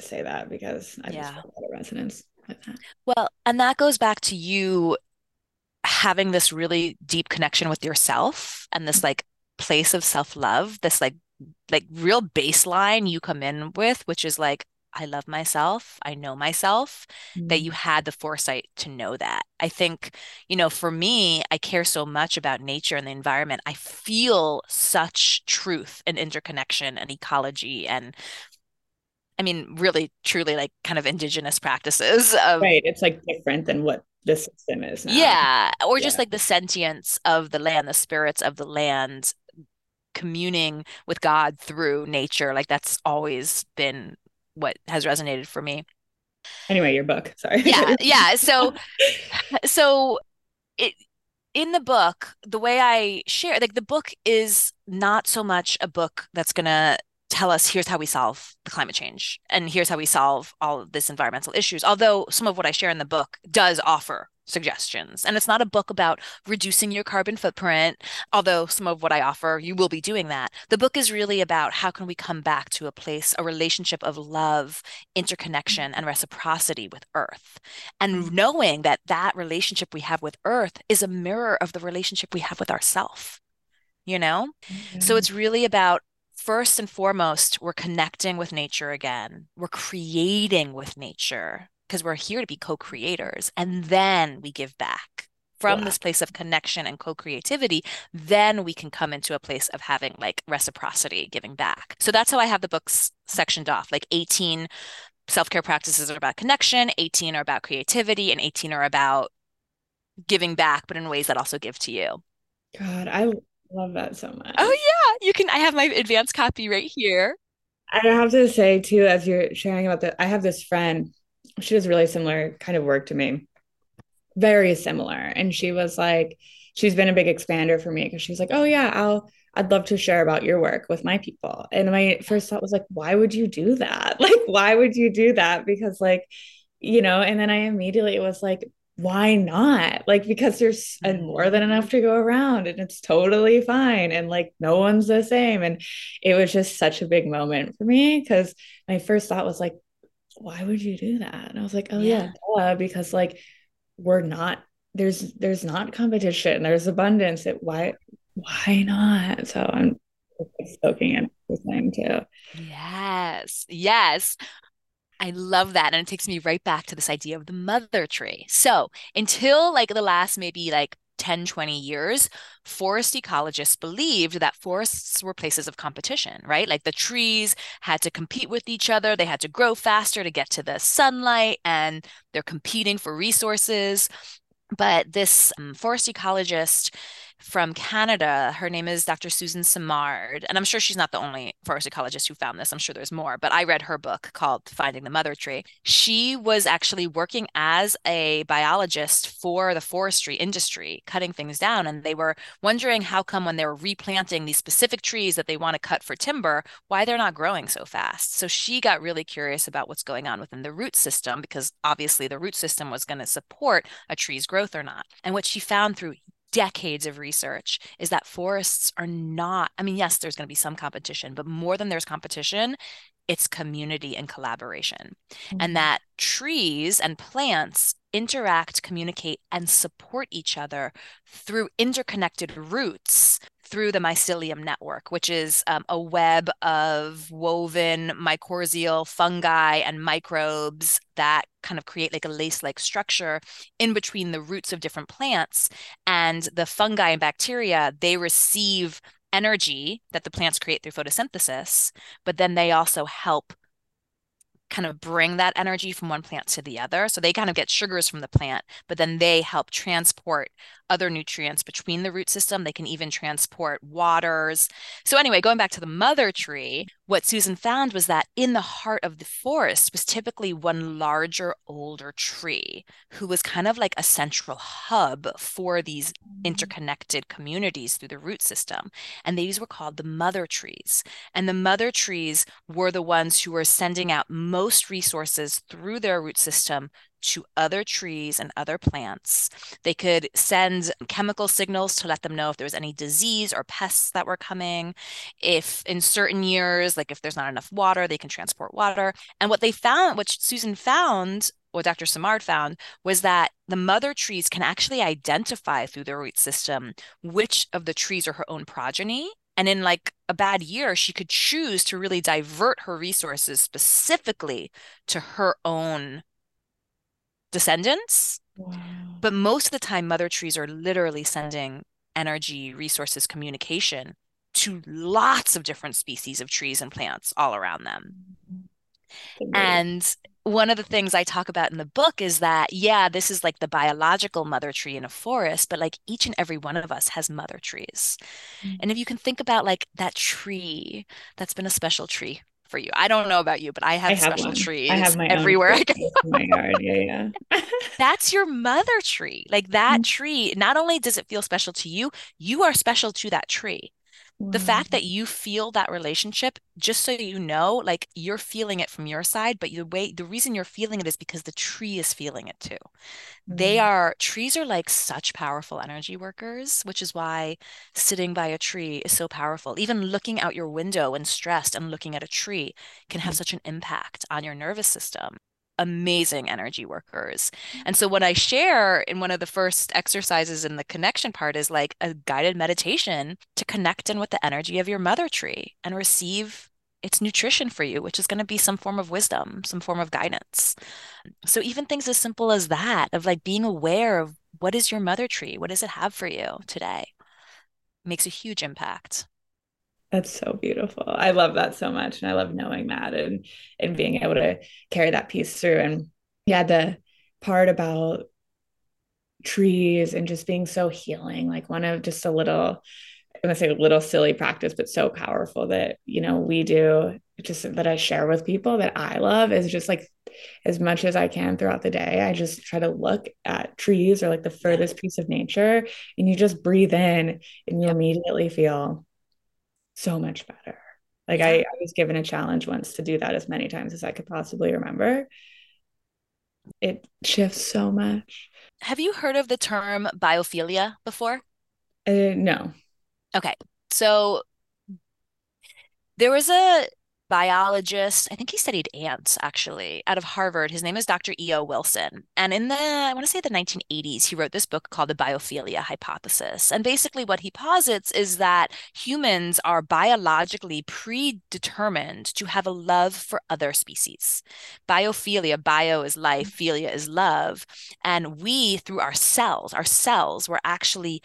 say that because I yeah. just felt a lot of resonance with that. Well, and that goes back to you having this really deep connection with yourself and this like place of self-love, this like like real baseline you come in with, which is like, I love myself. I know myself, mm-hmm. that you had the foresight to know that. I think, you know, for me, I care so much about nature and the environment. I feel such truth and interconnection and ecology and I mean, really, truly, like kind of indigenous practices. Of, right. It's like different than what the system is. Now. Yeah. Or yeah. just like the sentience of the land, the spirits of the land communing with God through nature. Like that's always been what has resonated for me. Anyway, your book. Sorry. Yeah, yeah. So, so it in the book, the way I share, like the book is not so much a book that's gonna tell us here's how we solve the climate change and here's how we solve all of this environmental issues. Although some of what I share in the book does offer suggestions. And it's not a book about reducing your carbon footprint, although some of what I offer, you will be doing that. The book is really about how can we come back to a place, a relationship of love, interconnection, and reciprocity with Earth. And knowing that that relationship we have with Earth is a mirror of the relationship we have with ourself. You know? Mm-hmm. So it's really about first and foremost, we're connecting with nature again. We're creating with nature because we're here to be co-creators and then we give back. From this place of connection and co-creativity then we can come into a place of having like reciprocity giving back. So that's how i have the books sectioned off. Like 18 self-care practices are about connection 18 are about creativity and 18 are about giving back but in ways that also give to you. God i love that so much. Oh yeah. You can i have my advanced copy right here. I have to say too as you're sharing about that i have this friend. She does really similar kind of work to me. Very similar. And she was like she's been a big expander for me because she's like oh yeah i'll i'd love to share about your work with my people. And my first thought was like why would you do that? Like why would you do that? Because like you know, and then I immediately was like, why not? Like, because there's mm-hmm. more than enough to go around and it's totally fine. And like, no one's the same. And it was just such a big moment for me because my first thought was like, why would you do that? And I was like, oh, yeah, yeah because like, we're not, there's, there's not competition, there's abundance. It, why, why not? So I'm soaking in the thing too. Yes. Yes. I love that. And it takes me right back to this idea of the mother tree. So until like the last maybe like 10, 20 years, forest ecologists believed that forests were places of competition, right? Like the trees had to compete with each other, they had to grow faster to get to the sunlight, and they're competing for resources. But this um, forest ecologist from Canada. Her name is Dr. Suzanne Simard. And I'm sure she's not the only forest ecologist who found this. I'm sure there's more, but I read her book called Finding the Mother Tree. She was actually working as a biologist for the forestry industry, cutting things down. And they were wondering how come when they were replanting these specific trees that they want to cut for timber, why they're not growing so fast. So she got really curious about what's going on within the root system because obviously the root system was going to support a tree's growth or not. And what she found through decades of research is that forests are not, I mean, yes, there's going to be some competition, but more than there's competition, it's community and collaboration. Mm-hmm. And that trees and plants interact, communicate, and support each other through interconnected roots through the mycelium network, which is um, a web of woven mycorrhizal fungi and microbes that kind of create like a lace like structure in between the roots of different plants. And the fungi and bacteria, they receive energy that the plants create through photosynthesis, but then they also help kind of bring that energy from one plant to the other. So they kind of get sugars from the plant, but then they help transport other nutrients between the root system. They can even transport waters. So, anyway, going back to the mother tree, what Suzanne found was that in the heart of the forest was typically one larger, older tree who was kind of like a central hub for these mm. interconnected communities through the root system. And these were called the mother trees. And the mother trees were the ones who were sending out most resources through their root system to other trees and other plants. They could send chemical signals to let them know if there was any disease or pests that were coming. If in certain years, like if there's not enough water, they can transport water. And what they found, what Suzanne found, what Dr. Simard found, was that the mother trees can actually identify through their root system which of the trees are her own progeny and in like a bad year, she could choose to really divert her resources specifically to her own descendants. Wow. But most of the time, mother trees are literally sending energy, resources, communication to lots of different species of trees and plants all around them. Mm-hmm. And one of the things I talk about in the book is that, yeah, this is like the biological mother tree in a forest, but like each and every one of us has mother trees. Mm-hmm. And if you can think about like that tree that's been a special tree for you. I don't know about you, but I have, I have special one. trees I have my everywhere I go. my yard. Yeah, yeah. That's your mother tree. Like that mm-hmm. tree, not only does it feel special to you, you are special to that tree the fact that you feel that relationship just so you know like you're feeling it from your side but the way the reason you're feeling it is because the tree is feeling it too mm-hmm. they are trees are like such powerful energy workers which is why sitting by a tree is so powerful even looking out your window and stressed and looking at a tree can have mm-hmm. such an impact on your nervous system amazing energy workers. Mm-hmm. And so what I share in one of the first exercises in the connection part is like a guided meditation to connect in with the energy of your mother tree and receive its nutrition for you, which is going to be some form of wisdom, some form of guidance. So even things as simple as that of like being aware of what is your mother tree? What does it have for you today? Makes a huge impact. That's so beautiful. I love that so much. And I love knowing that and and being able to carry that piece through. And yeah, the part about trees and just being so healing, like one of just a little, I'm gonna say a little silly practice, but so powerful that you know we do just that I share with people that I love is just like as much as I can throughout the day. I just try to look at trees or like the furthest piece of nature and you just breathe in and you immediately feel so much better. Like I, I was given a challenge once to do that as many times as I could possibly remember. it shifts so much. Have you heard of the term biophilia before? Uh, no. Okay. So there was a biologist. I think he studied ants actually out of Harvard. His name is Dr. E.O. Wilson. And in the, I want to say the 1980s, he wrote this book called The Biophilia Hypothesis. And basically, what he posits is that humans are biologically predetermined to have a love for other species. Biophilia, bio is life, mm-hmm. philia is love. And we, through our cells, our cells were actually,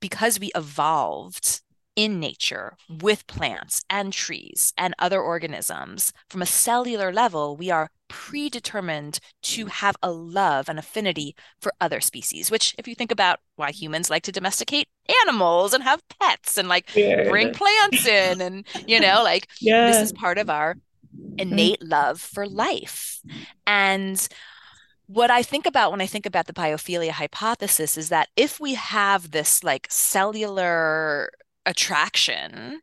because we evolved in nature with plants and trees and other organisms, from a cellular level, we are predetermined to have a love and affinity for other species, which, if you think about why humans like to domesticate animals and have pets and like yeah. bring plants in, and you know, like yeah. this is part of our mm-hmm. innate love for life. And what I think about when I think about the biophilia hypothesis is that if we have this like cellular attraction,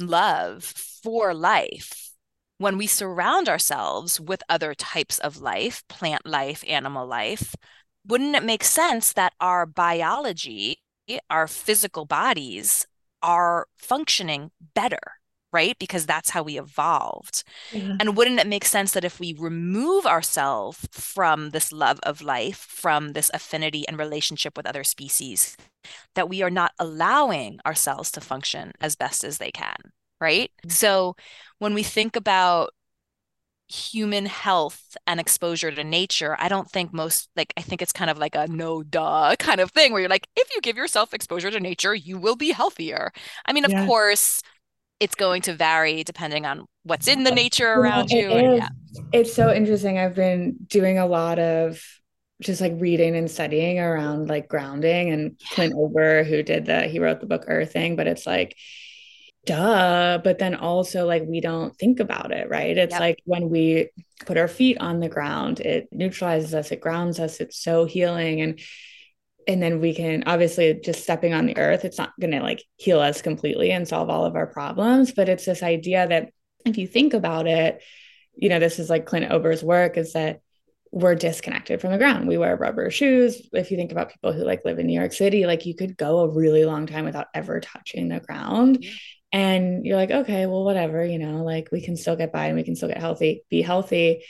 love for life, when we surround ourselves with other types of life, plant life, animal life, wouldn't it make sense that our biology, our physical bodies are functioning better? Right? Because that's how we evolved. Yeah. And wouldn't it make sense that if we remove ourselves from this love of life, from this affinity and relationship with other species, that we are not allowing ourselves to function as best as they can, right? Mm-hmm. So when we think about human health and exposure to nature, I don't think most like I think it's kind of like a no duh kind of thing where you're like, if you give yourself exposure to nature, you will be healthier. I mean, of yeah. course, it's going to vary depending on what's in the nature around yeah, you. And, yeah. It's so interesting. I've been doing a lot of just like reading and studying around like grounding and yeah. Clint Ober, who did the, he wrote the book Earthing, but it's like, duh. But then also like we don't think about it, right? It's yep. like when we put our feet on the ground, it neutralizes us, it grounds us, it's so healing. And and then we can obviously just stepping on the earth it's not going to like heal us completely and solve all of our problems but it's this idea that if you think about it you know this is like clint ober's work is that we're disconnected from the ground. We wear rubber shoes. If you think about people who like live in new york city like you could go a really long time without ever touching the ground. And you're like okay well whatever you know like we can still get by and we can still get healthy be healthy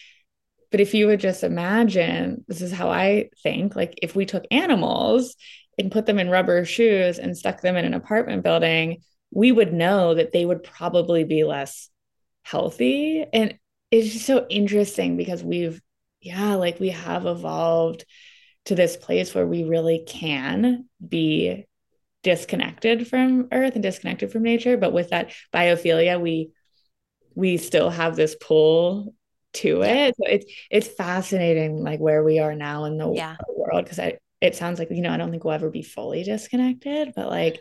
but if you would just imagine, this is how I think like if we took animals and put them in rubber shoes and stuck them in an apartment building, we would know that they would probably be less healthy. And it's just so interesting because we've, yeah, like we have evolved to this place where we really can be disconnected from earth and disconnected from nature but with that biophilia we we still have this pull to it. So it's it's fascinating like where we are now in the yeah. world because I it sounds like you know I don't think we'll ever be fully disconnected, but like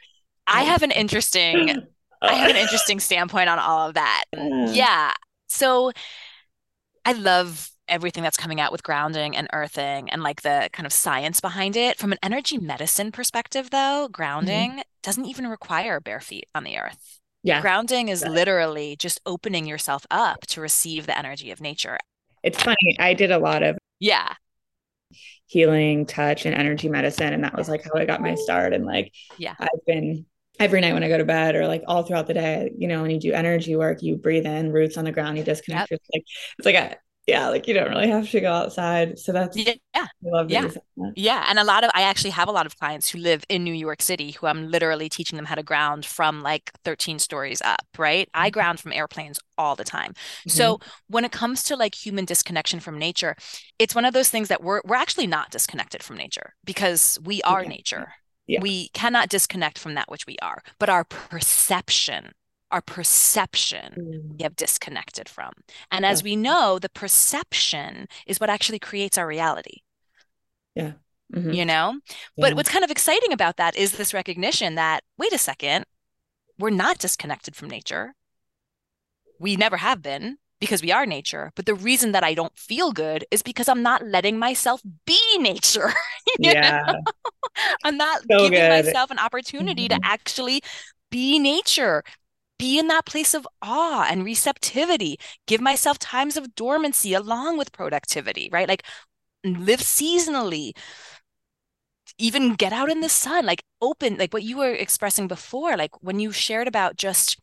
I have an interesting I have an interesting standpoint on all of that. Yeah. So I love everything that's coming out with grounding and earthing and like the kind of science behind it. From an energy medicine perspective, though, grounding mm-hmm. doesn't even require bare feet on the earth. Yeah. Grounding is literally just opening yourself up to receive the energy of nature. It's funny. I did a lot of yeah healing, touch, and energy medicine. And that was like how I got my start. And like, yeah, I've been every night when I go to bed or like all throughout the day, you know, when you do energy work, you breathe in, roots on the ground, you disconnect. Yep. Like, it's like a, yeah, like you don't really have to go outside. So that's yeah, yeah, yeah. And a lot of I actually have a lot of clients who live in New York City who I'm literally teaching them how to ground from like 13 stories up. Right, I mm-hmm. ground from airplanes all the time. Mm-hmm. So when it comes to like human disconnection from nature, it's one of those things that we're we're actually not disconnected from nature because we are nature. Yeah. We cannot disconnect from that which we are, but our perception our perception mm. we have disconnected from. And as we know, the perception is what actually creates our reality. Yeah. Mm-hmm. You know? Yeah. But what's kind of exciting about that is this recognition that, wait a second, we're not disconnected from nature. We never have been because we are nature. But the reason that I don't feel good is because I'm not letting myself be nature. yeah. I'm not so giving good. myself an opportunity mm-hmm. to actually be nature, be in that place of awe and receptivity, give myself times of dormancy along with productivity, right? Like live seasonally even get out in the sun like open like what you were expressing before like when you shared about just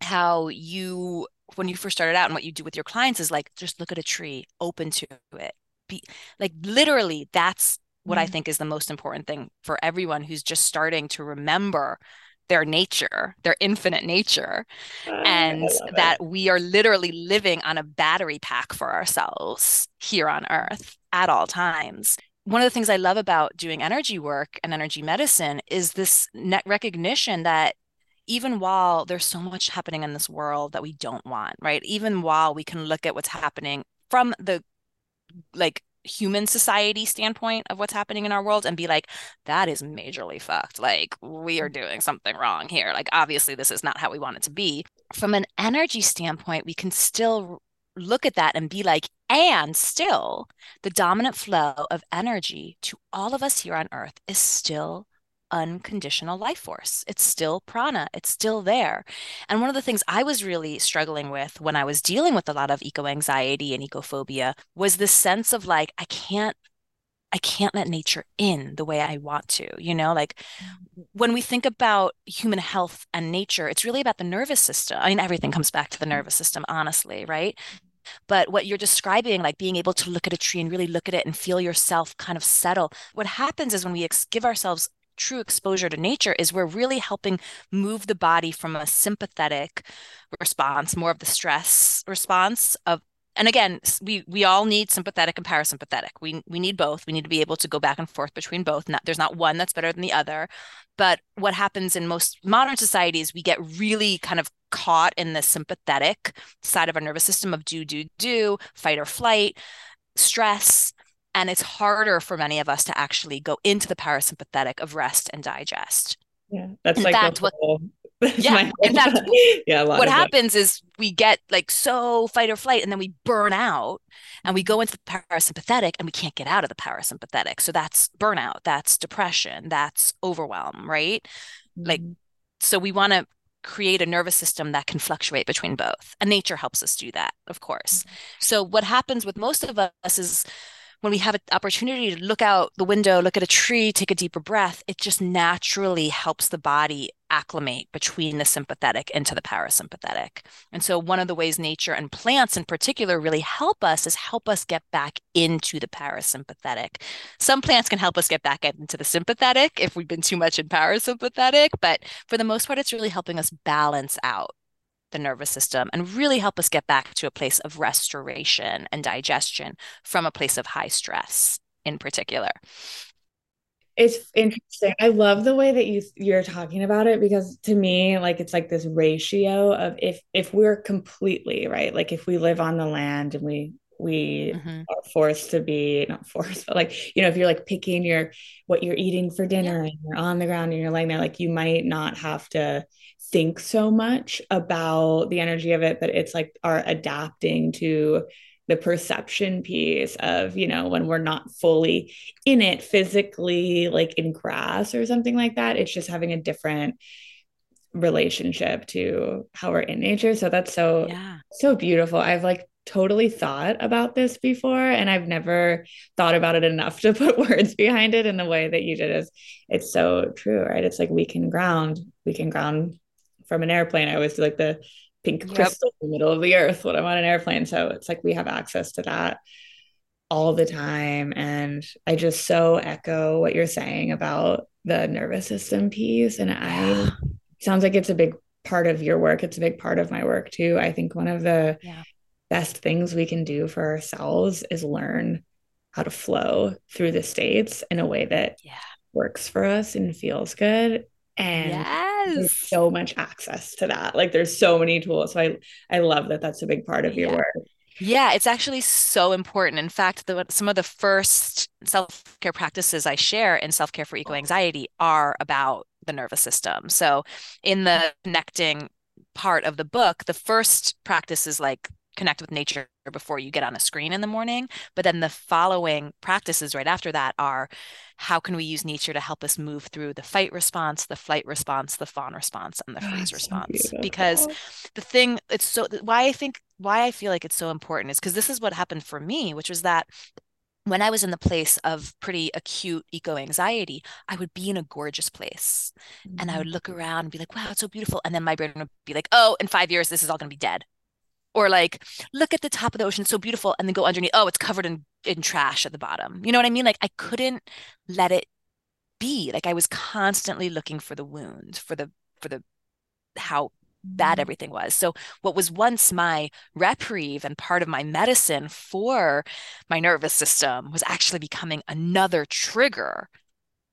how you when you first started out and what you do with your clients is like just look at a tree open to it be like literally that's what mm-hmm. I think is the most important thing for everyone who's just starting to remember their nature, their infinite nature, uh, and that it. we are literally living on a battery pack for ourselves here on earth at all times. One of the things I love about doing energy work and energy medicine is this net recognition that even while there's so much happening in this world that we don't want, right? Even while we can look at what's happening from the like human society standpoint of what's happening in our world and be like that is majorly fucked. Like we are doing something wrong here. Like obviously this is not how we want it to be. From an energy standpoint we can still look at that and be like and still the dominant flow of energy to all of us here on earth is still unconditional life force. It's still prana, it's still there. And one of the things I was really struggling with when I was dealing with a lot of eco anxiety and ecophobia was this sense of like, I can't. I can't let nature in the way I want to, you know, like mm-hmm. when we think about human health and nature, it's really about the nervous system. I mean, everything comes back to the mm-hmm. nervous system, honestly, right? Mm-hmm. But what you're describing, like being able to look at a tree and really look at it and feel yourself kind of settle, what happens is when we ex- give ourselves true exposure to nature is we're really helping move the body from a sympathetic response, more of the stress response of and again we we all need sympathetic and parasympathetic. We we need both. We need to be able to go back and forth between both. Not, there's not one that's better than the other. But what happens in most modern societies we get really kind of caught in the sympathetic side of our nervous system of do do do fight or flight stress and it's harder for many of us to actually go into the parasympathetic of rest and digest. Yeah, that's in like fact, what, yeah, in fact, yeah, what happens that. is we get like so fight or flight, and then we burn out, and we go into the parasympathetic, and we can't get out of the parasympathetic. So that's burnout, that's depression, that's overwhelm, right? Mm-hmm. Like, so we want to create a nervous system that can fluctuate between both, and nature helps us do that, of course. Mm-hmm. So what happens with most of us is when we have an opportunity to look out the window, look at a tree, take a deeper breath, it just naturally helps the body acclimate between the sympathetic into the parasympathetic. And so, one of the ways nature and plants in particular really help us is help us get back into the parasympathetic. Some plants can help us get back into the sympathetic if we've been too much in parasympathetic, but for the most part, it's really helping us balance out the nervous system and really help us get back to a place of restoration and digestion from a place of high stress in particular. It's interesting. I love the way that you you're talking about it because to me like it's like this ratio of if if we're completely, right? Like if we live on the land and we we mm-hmm. are forced to be not forced but like you know if you're like picking your what you're eating for dinner yeah. and you're on the ground and you're laying there like you might not have to think so much about the energy of it, but it's like our adapting to the perception piece of, you know, when we're not fully in it physically, like in grass or something like that. It's just having a different relationship to how we're in nature. So that's so, yeah. so beautiful. I've like totally thought about this before and I've never thought about it enough to put words behind it in the way that you did is it's so true, right? It's like we can ground, we can ground from an airplane. I always do like the pink yep. crystal in the middle of the earth when I'm on an airplane. So it's like we have access to that all the time. And I just so echo what you're saying about the nervous system piece. And I sounds like it's a big part of your work. It's a big part of my work too. I think one of the yeah. Best things we can do for ourselves is learn how to flow through the states in a way that yeah. works for us and feels good and yes. there's so much access to that like there's so many tools so i i love that that's a big part of your yeah. work yeah it's actually so important in fact the, some of the first self-care practices i share in self-care for eco anxiety are about the nervous system so in the connecting part of the book the first practice is like connect with nature before you get on a screen in the morning. But then the following practices right after that are how can we use nature to help us move through the fight response, the flight response, the fawn response, and the freeze oh, response? So because the thing, it's so why I think why I feel like it's so important is because this is what happened for me, which was that when I was in the place of pretty acute eco anxiety, I would be in a gorgeous place mm-hmm. and I would look around and be like, wow, it's so beautiful. And then my brain would be like, oh, in five years, this is all going to be dead. Or like, look at the top of the ocean, so beautiful. And then go underneath, oh, it's covered in, in trash at the bottom. You know what I mean? Like, I couldn't let it be. Like, I was constantly looking for the wound, for the, for the, how bad mm-hmm. everything was. So, what was once my reprieve and part of my medicine for my nervous system was actually becoming another trigger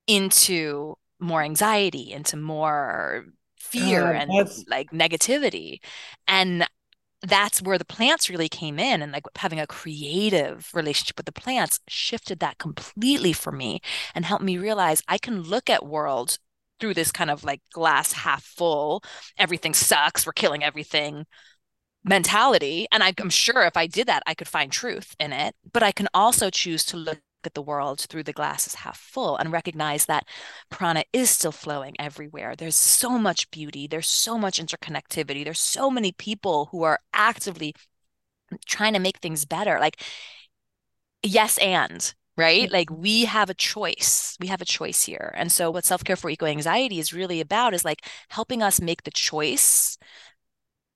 into more anxiety, into more fear uh, and like negativity. And that's where the plants really came in and like having a creative relationship with the plants shifted that completely for me and helped me realize I can look at world through this kind of like glass half full, everything sucks, we're killing everything mentality. And I, am sure if I did that, I could find truth in it. But I can also choose to look at the world through the glass as half full and recognize that prana is still flowing everywhere. There's so much beauty, there's so much interconnectivity, there's so many people who are actively trying to make things better. Like, yes, and right? Mm-hmm. Like we have a choice. We have a choice here. And so what self-care for eco anxiety is really about is like helping us make the choice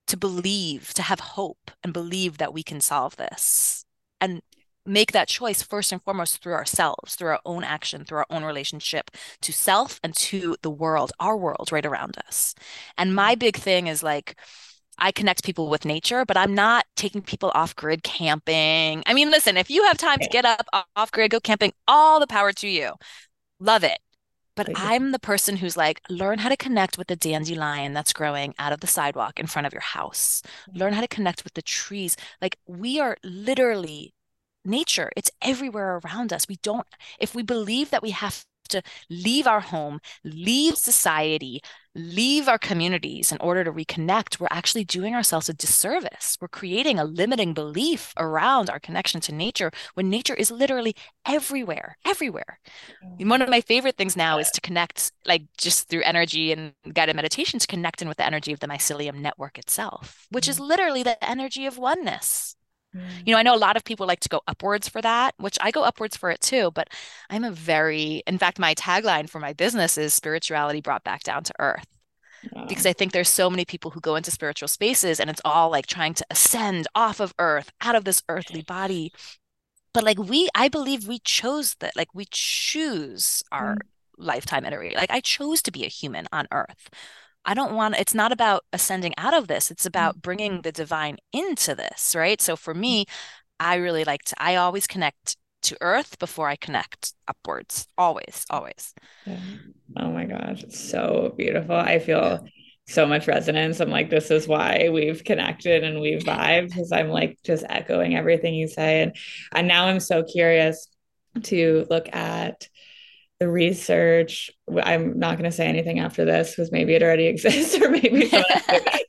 to believe, to have hope and believe that we can solve this. And make that choice first and foremost through ourselves, through our own action, through our own relationship to self and to the world, our world right around us. And my mm-hmm. big thing is like I connect people with nature, but I'm not taking people off grid camping. I mean, listen, if you have time to get up off grid, go camping, all the power to you. Love it. But I'm the person who's like, learn how to connect with the dandelion that's growing out of the sidewalk in front of your house. Learn how to connect with the trees. Like, we are literally nature, it's everywhere around us. We don't, if we believe that we have to leave our home, leave society, leave our communities in order to reconnect, we're actually doing ourselves a disservice. We're creating a limiting belief around our connection to nature when nature is literally everywhere, everywhere. Mm-hmm. One of my favorite things now is to connect, like just through energy and guided meditation, to connect in with the energy of the mycelium network itself, which mm-hmm. is literally the energy of oneness. You know, I know a lot of people like to go upwards for that, which I go upwards for it too, but I'm a very, in fact, my tagline for my business is spirituality brought back down to earth. Wow. Because I think there's so many people who go into spiritual spaces and it's all like trying to ascend off of earth, out of this earthly body. But like we, I believe we chose that, like we choose our mm. lifetime iteration. Like I chose to be a human on earth. I don't want it's not about ascending out of this. It's about mm-hmm. bringing the divine into this, right? So for me, mm-hmm. I really like to I always connect to earth before I connect upwards. Always, always. Oh my gosh, it's so beautiful. I feel so much resonance. I'm like, this is why we've connected and we've vibed because I'm like just echoing everything you say. And and now I'm so curious to look at the research i'm not going to say anything after this because maybe it already exists or maybe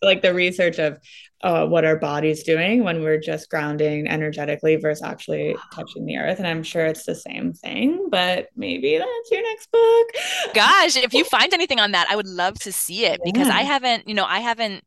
like the research of uh, what our body's doing when we're just grounding energetically versus actually touching the earth and i'm sure it's the same thing but maybe that's your next book gosh if you find anything on that i would love to see it because i haven't you know i haven't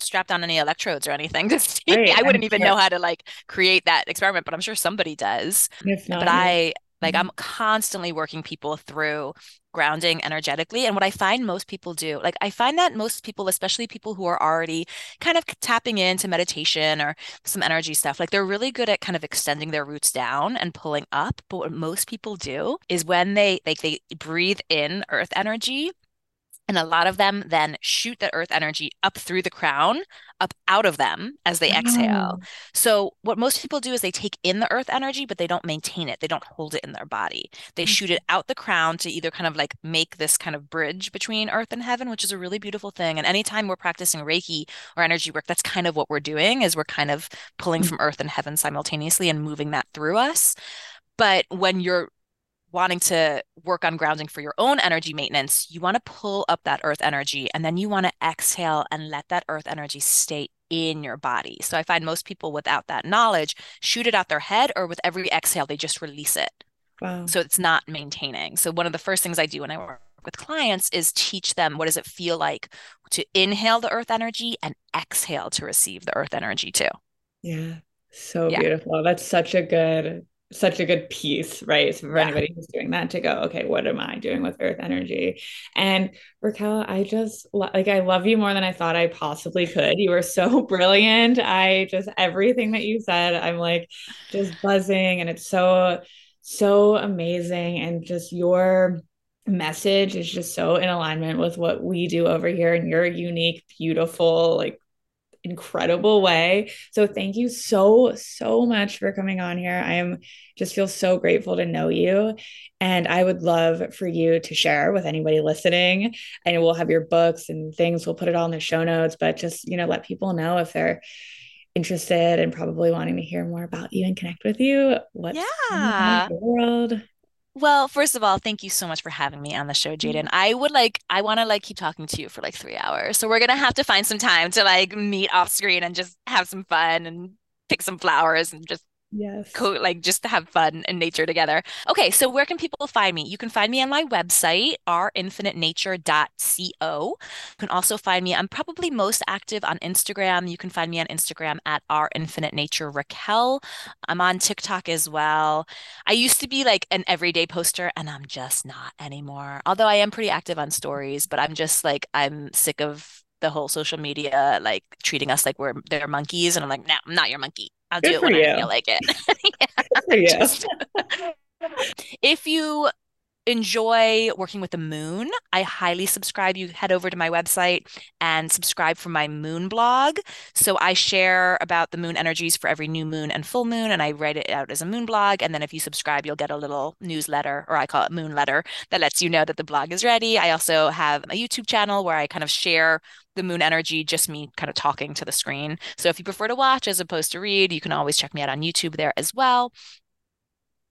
strapped on any electrodes or anything to see. Right, I wouldn't I'm even sure. know how to like create that experiment, but I'm sure somebody does. Not, but I like mm-hmm. I'm constantly working people through grounding energetically. And what I find most people do, like I find that most people, especially people who are already kind of tapping into meditation or some energy stuff, like they're really good at kind of extending their roots down and pulling up. But what most people do is when they like they breathe in earth energy and a lot of them then shoot the earth energy up through the crown, up out of them as they exhale. Oh. So, what most people do is they take in the earth energy, but they don't maintain it. They don't hold it in their body. They mm-hmm. shoot it out the crown to either kind of like make this kind of bridge between earth and heaven, which is a really beautiful thing. And anytime we're practicing Reiki or energy work, that's kind of what we're doing is we're kind of pulling mm-hmm. from earth and heaven simultaneously and moving that through us. But when you're wanting to work on grounding for your own energy maintenance, you want to pull up that earth energy and then you want to exhale and let that earth energy stay in your body. So I find most people without that knowledge shoot it out their head or with every exhale, they just release it. Wow. So it's not maintaining. So one of the first things I do when I work with clients is teach them what does it feel like to inhale the earth energy and exhale to receive the earth energy too. Yeah. So yeah. beautiful. That's such a good such a good piece, right? So for Yeah. anybody who's doing that to go, okay, what am I doing with earth energy? And Raquel, I just like I love you more than I thought I possibly could. You were so brilliant. I just everything that you said, I'm like just buzzing and it's so so amazing and just your message is just so in alignment with what we do over here and your unique, beautiful, like incredible way. So thank you so, so much for coming on here. I am just feel so grateful to know you. And I would love for you to share with anybody listening. I know we'll have your books and things, we'll put it all in the show notes, but just, you know, let people know if they're interested and probably wanting to hear more about you and connect with you. What's Yeah. the world? Well, first of all, thank you so much for having me on the show, Jaden. Mm-hmm. I would like, I want to like keep talking to you for like three hours. So we're gonna have to find some time to like meet off screen and just have some fun and pick some flowers and just Yes. co like just to have fun in nature together. Okay, so where can people find me? You can find me on my website, ourinfinitenature.co. You can also find me, I'm probably most active on Instagram. You can find me on Instagram at ourinfinitenature Raquel. I'm on TikTok as well. I used to be like an everyday poster, and I'm just not anymore. Although I am pretty active on stories, but I'm just like, I'm sick of the whole social media like treating us like we're their monkeys. And I'm like, no, I'm not your monkey. I'll do it when I you. feel like it. Good you. Just- if you enjoy working with the moon, I highly subscribe. You head over to my website and subscribe for my moon blog. So I share about the moon energies for every new moon and full moon, and I write it out as a moon blog. And then if you subscribe, you'll get a little newsletter, or I call it moon letter, that lets you know that the blog is ready. I also have a YouTube channel where I kind of share the moon energy, just me kind of talking to the screen. So if you prefer to watch as opposed to read, you can always check me out on YouTube there as well.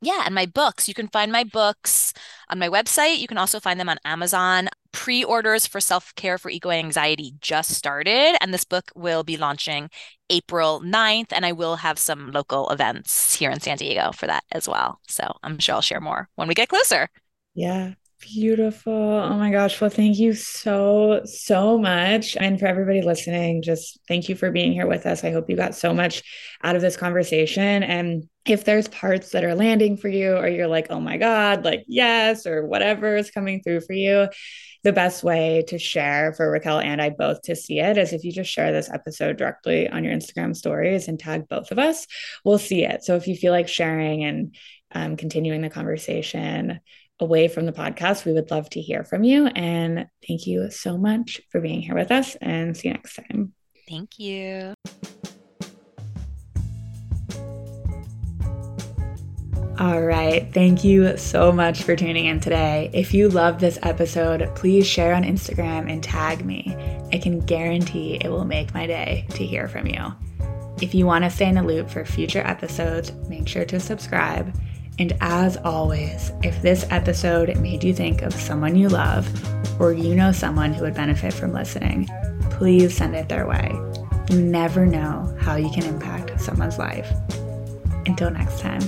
Yeah, and my books. You can find my books on my website. You can also find them on Amazon. Pre-orders for self-care for eco anxiety just started, and this book will be launching April 9th, and I will have some local events here in San Diego for that as well. So I'm sure I'll share more when we get closer. Yeah, beautiful. Oh my gosh. Well, thank you so, so much. And for everybody listening, just thank you for being here with us. I hope you got so much out of this conversation. And if there's parts that are landing for you, or you're like, oh my God, like, yes, or whatever is coming through for you, the best way to share for Rachael and I both to see it is if you just share this episode directly on your Instagram stories and tag both of us, we'll see it. So if you feel like sharing and um, continuing the conversation, away from the podcast, we would love to hear from you. And thank you so much for being here with us and see you next time. Thank you. All right. Thank you so much for tuning in today. If you love this episode, please share on Instagram and tag me. I can guarantee it will make my day to hear from you. If you want to stay in the loop for future episodes, make sure to subscribe. And as always, if this episode made you think of someone you love or you know someone who would benefit from listening, please send it their way. You never know how you can impact someone's life. Until next time.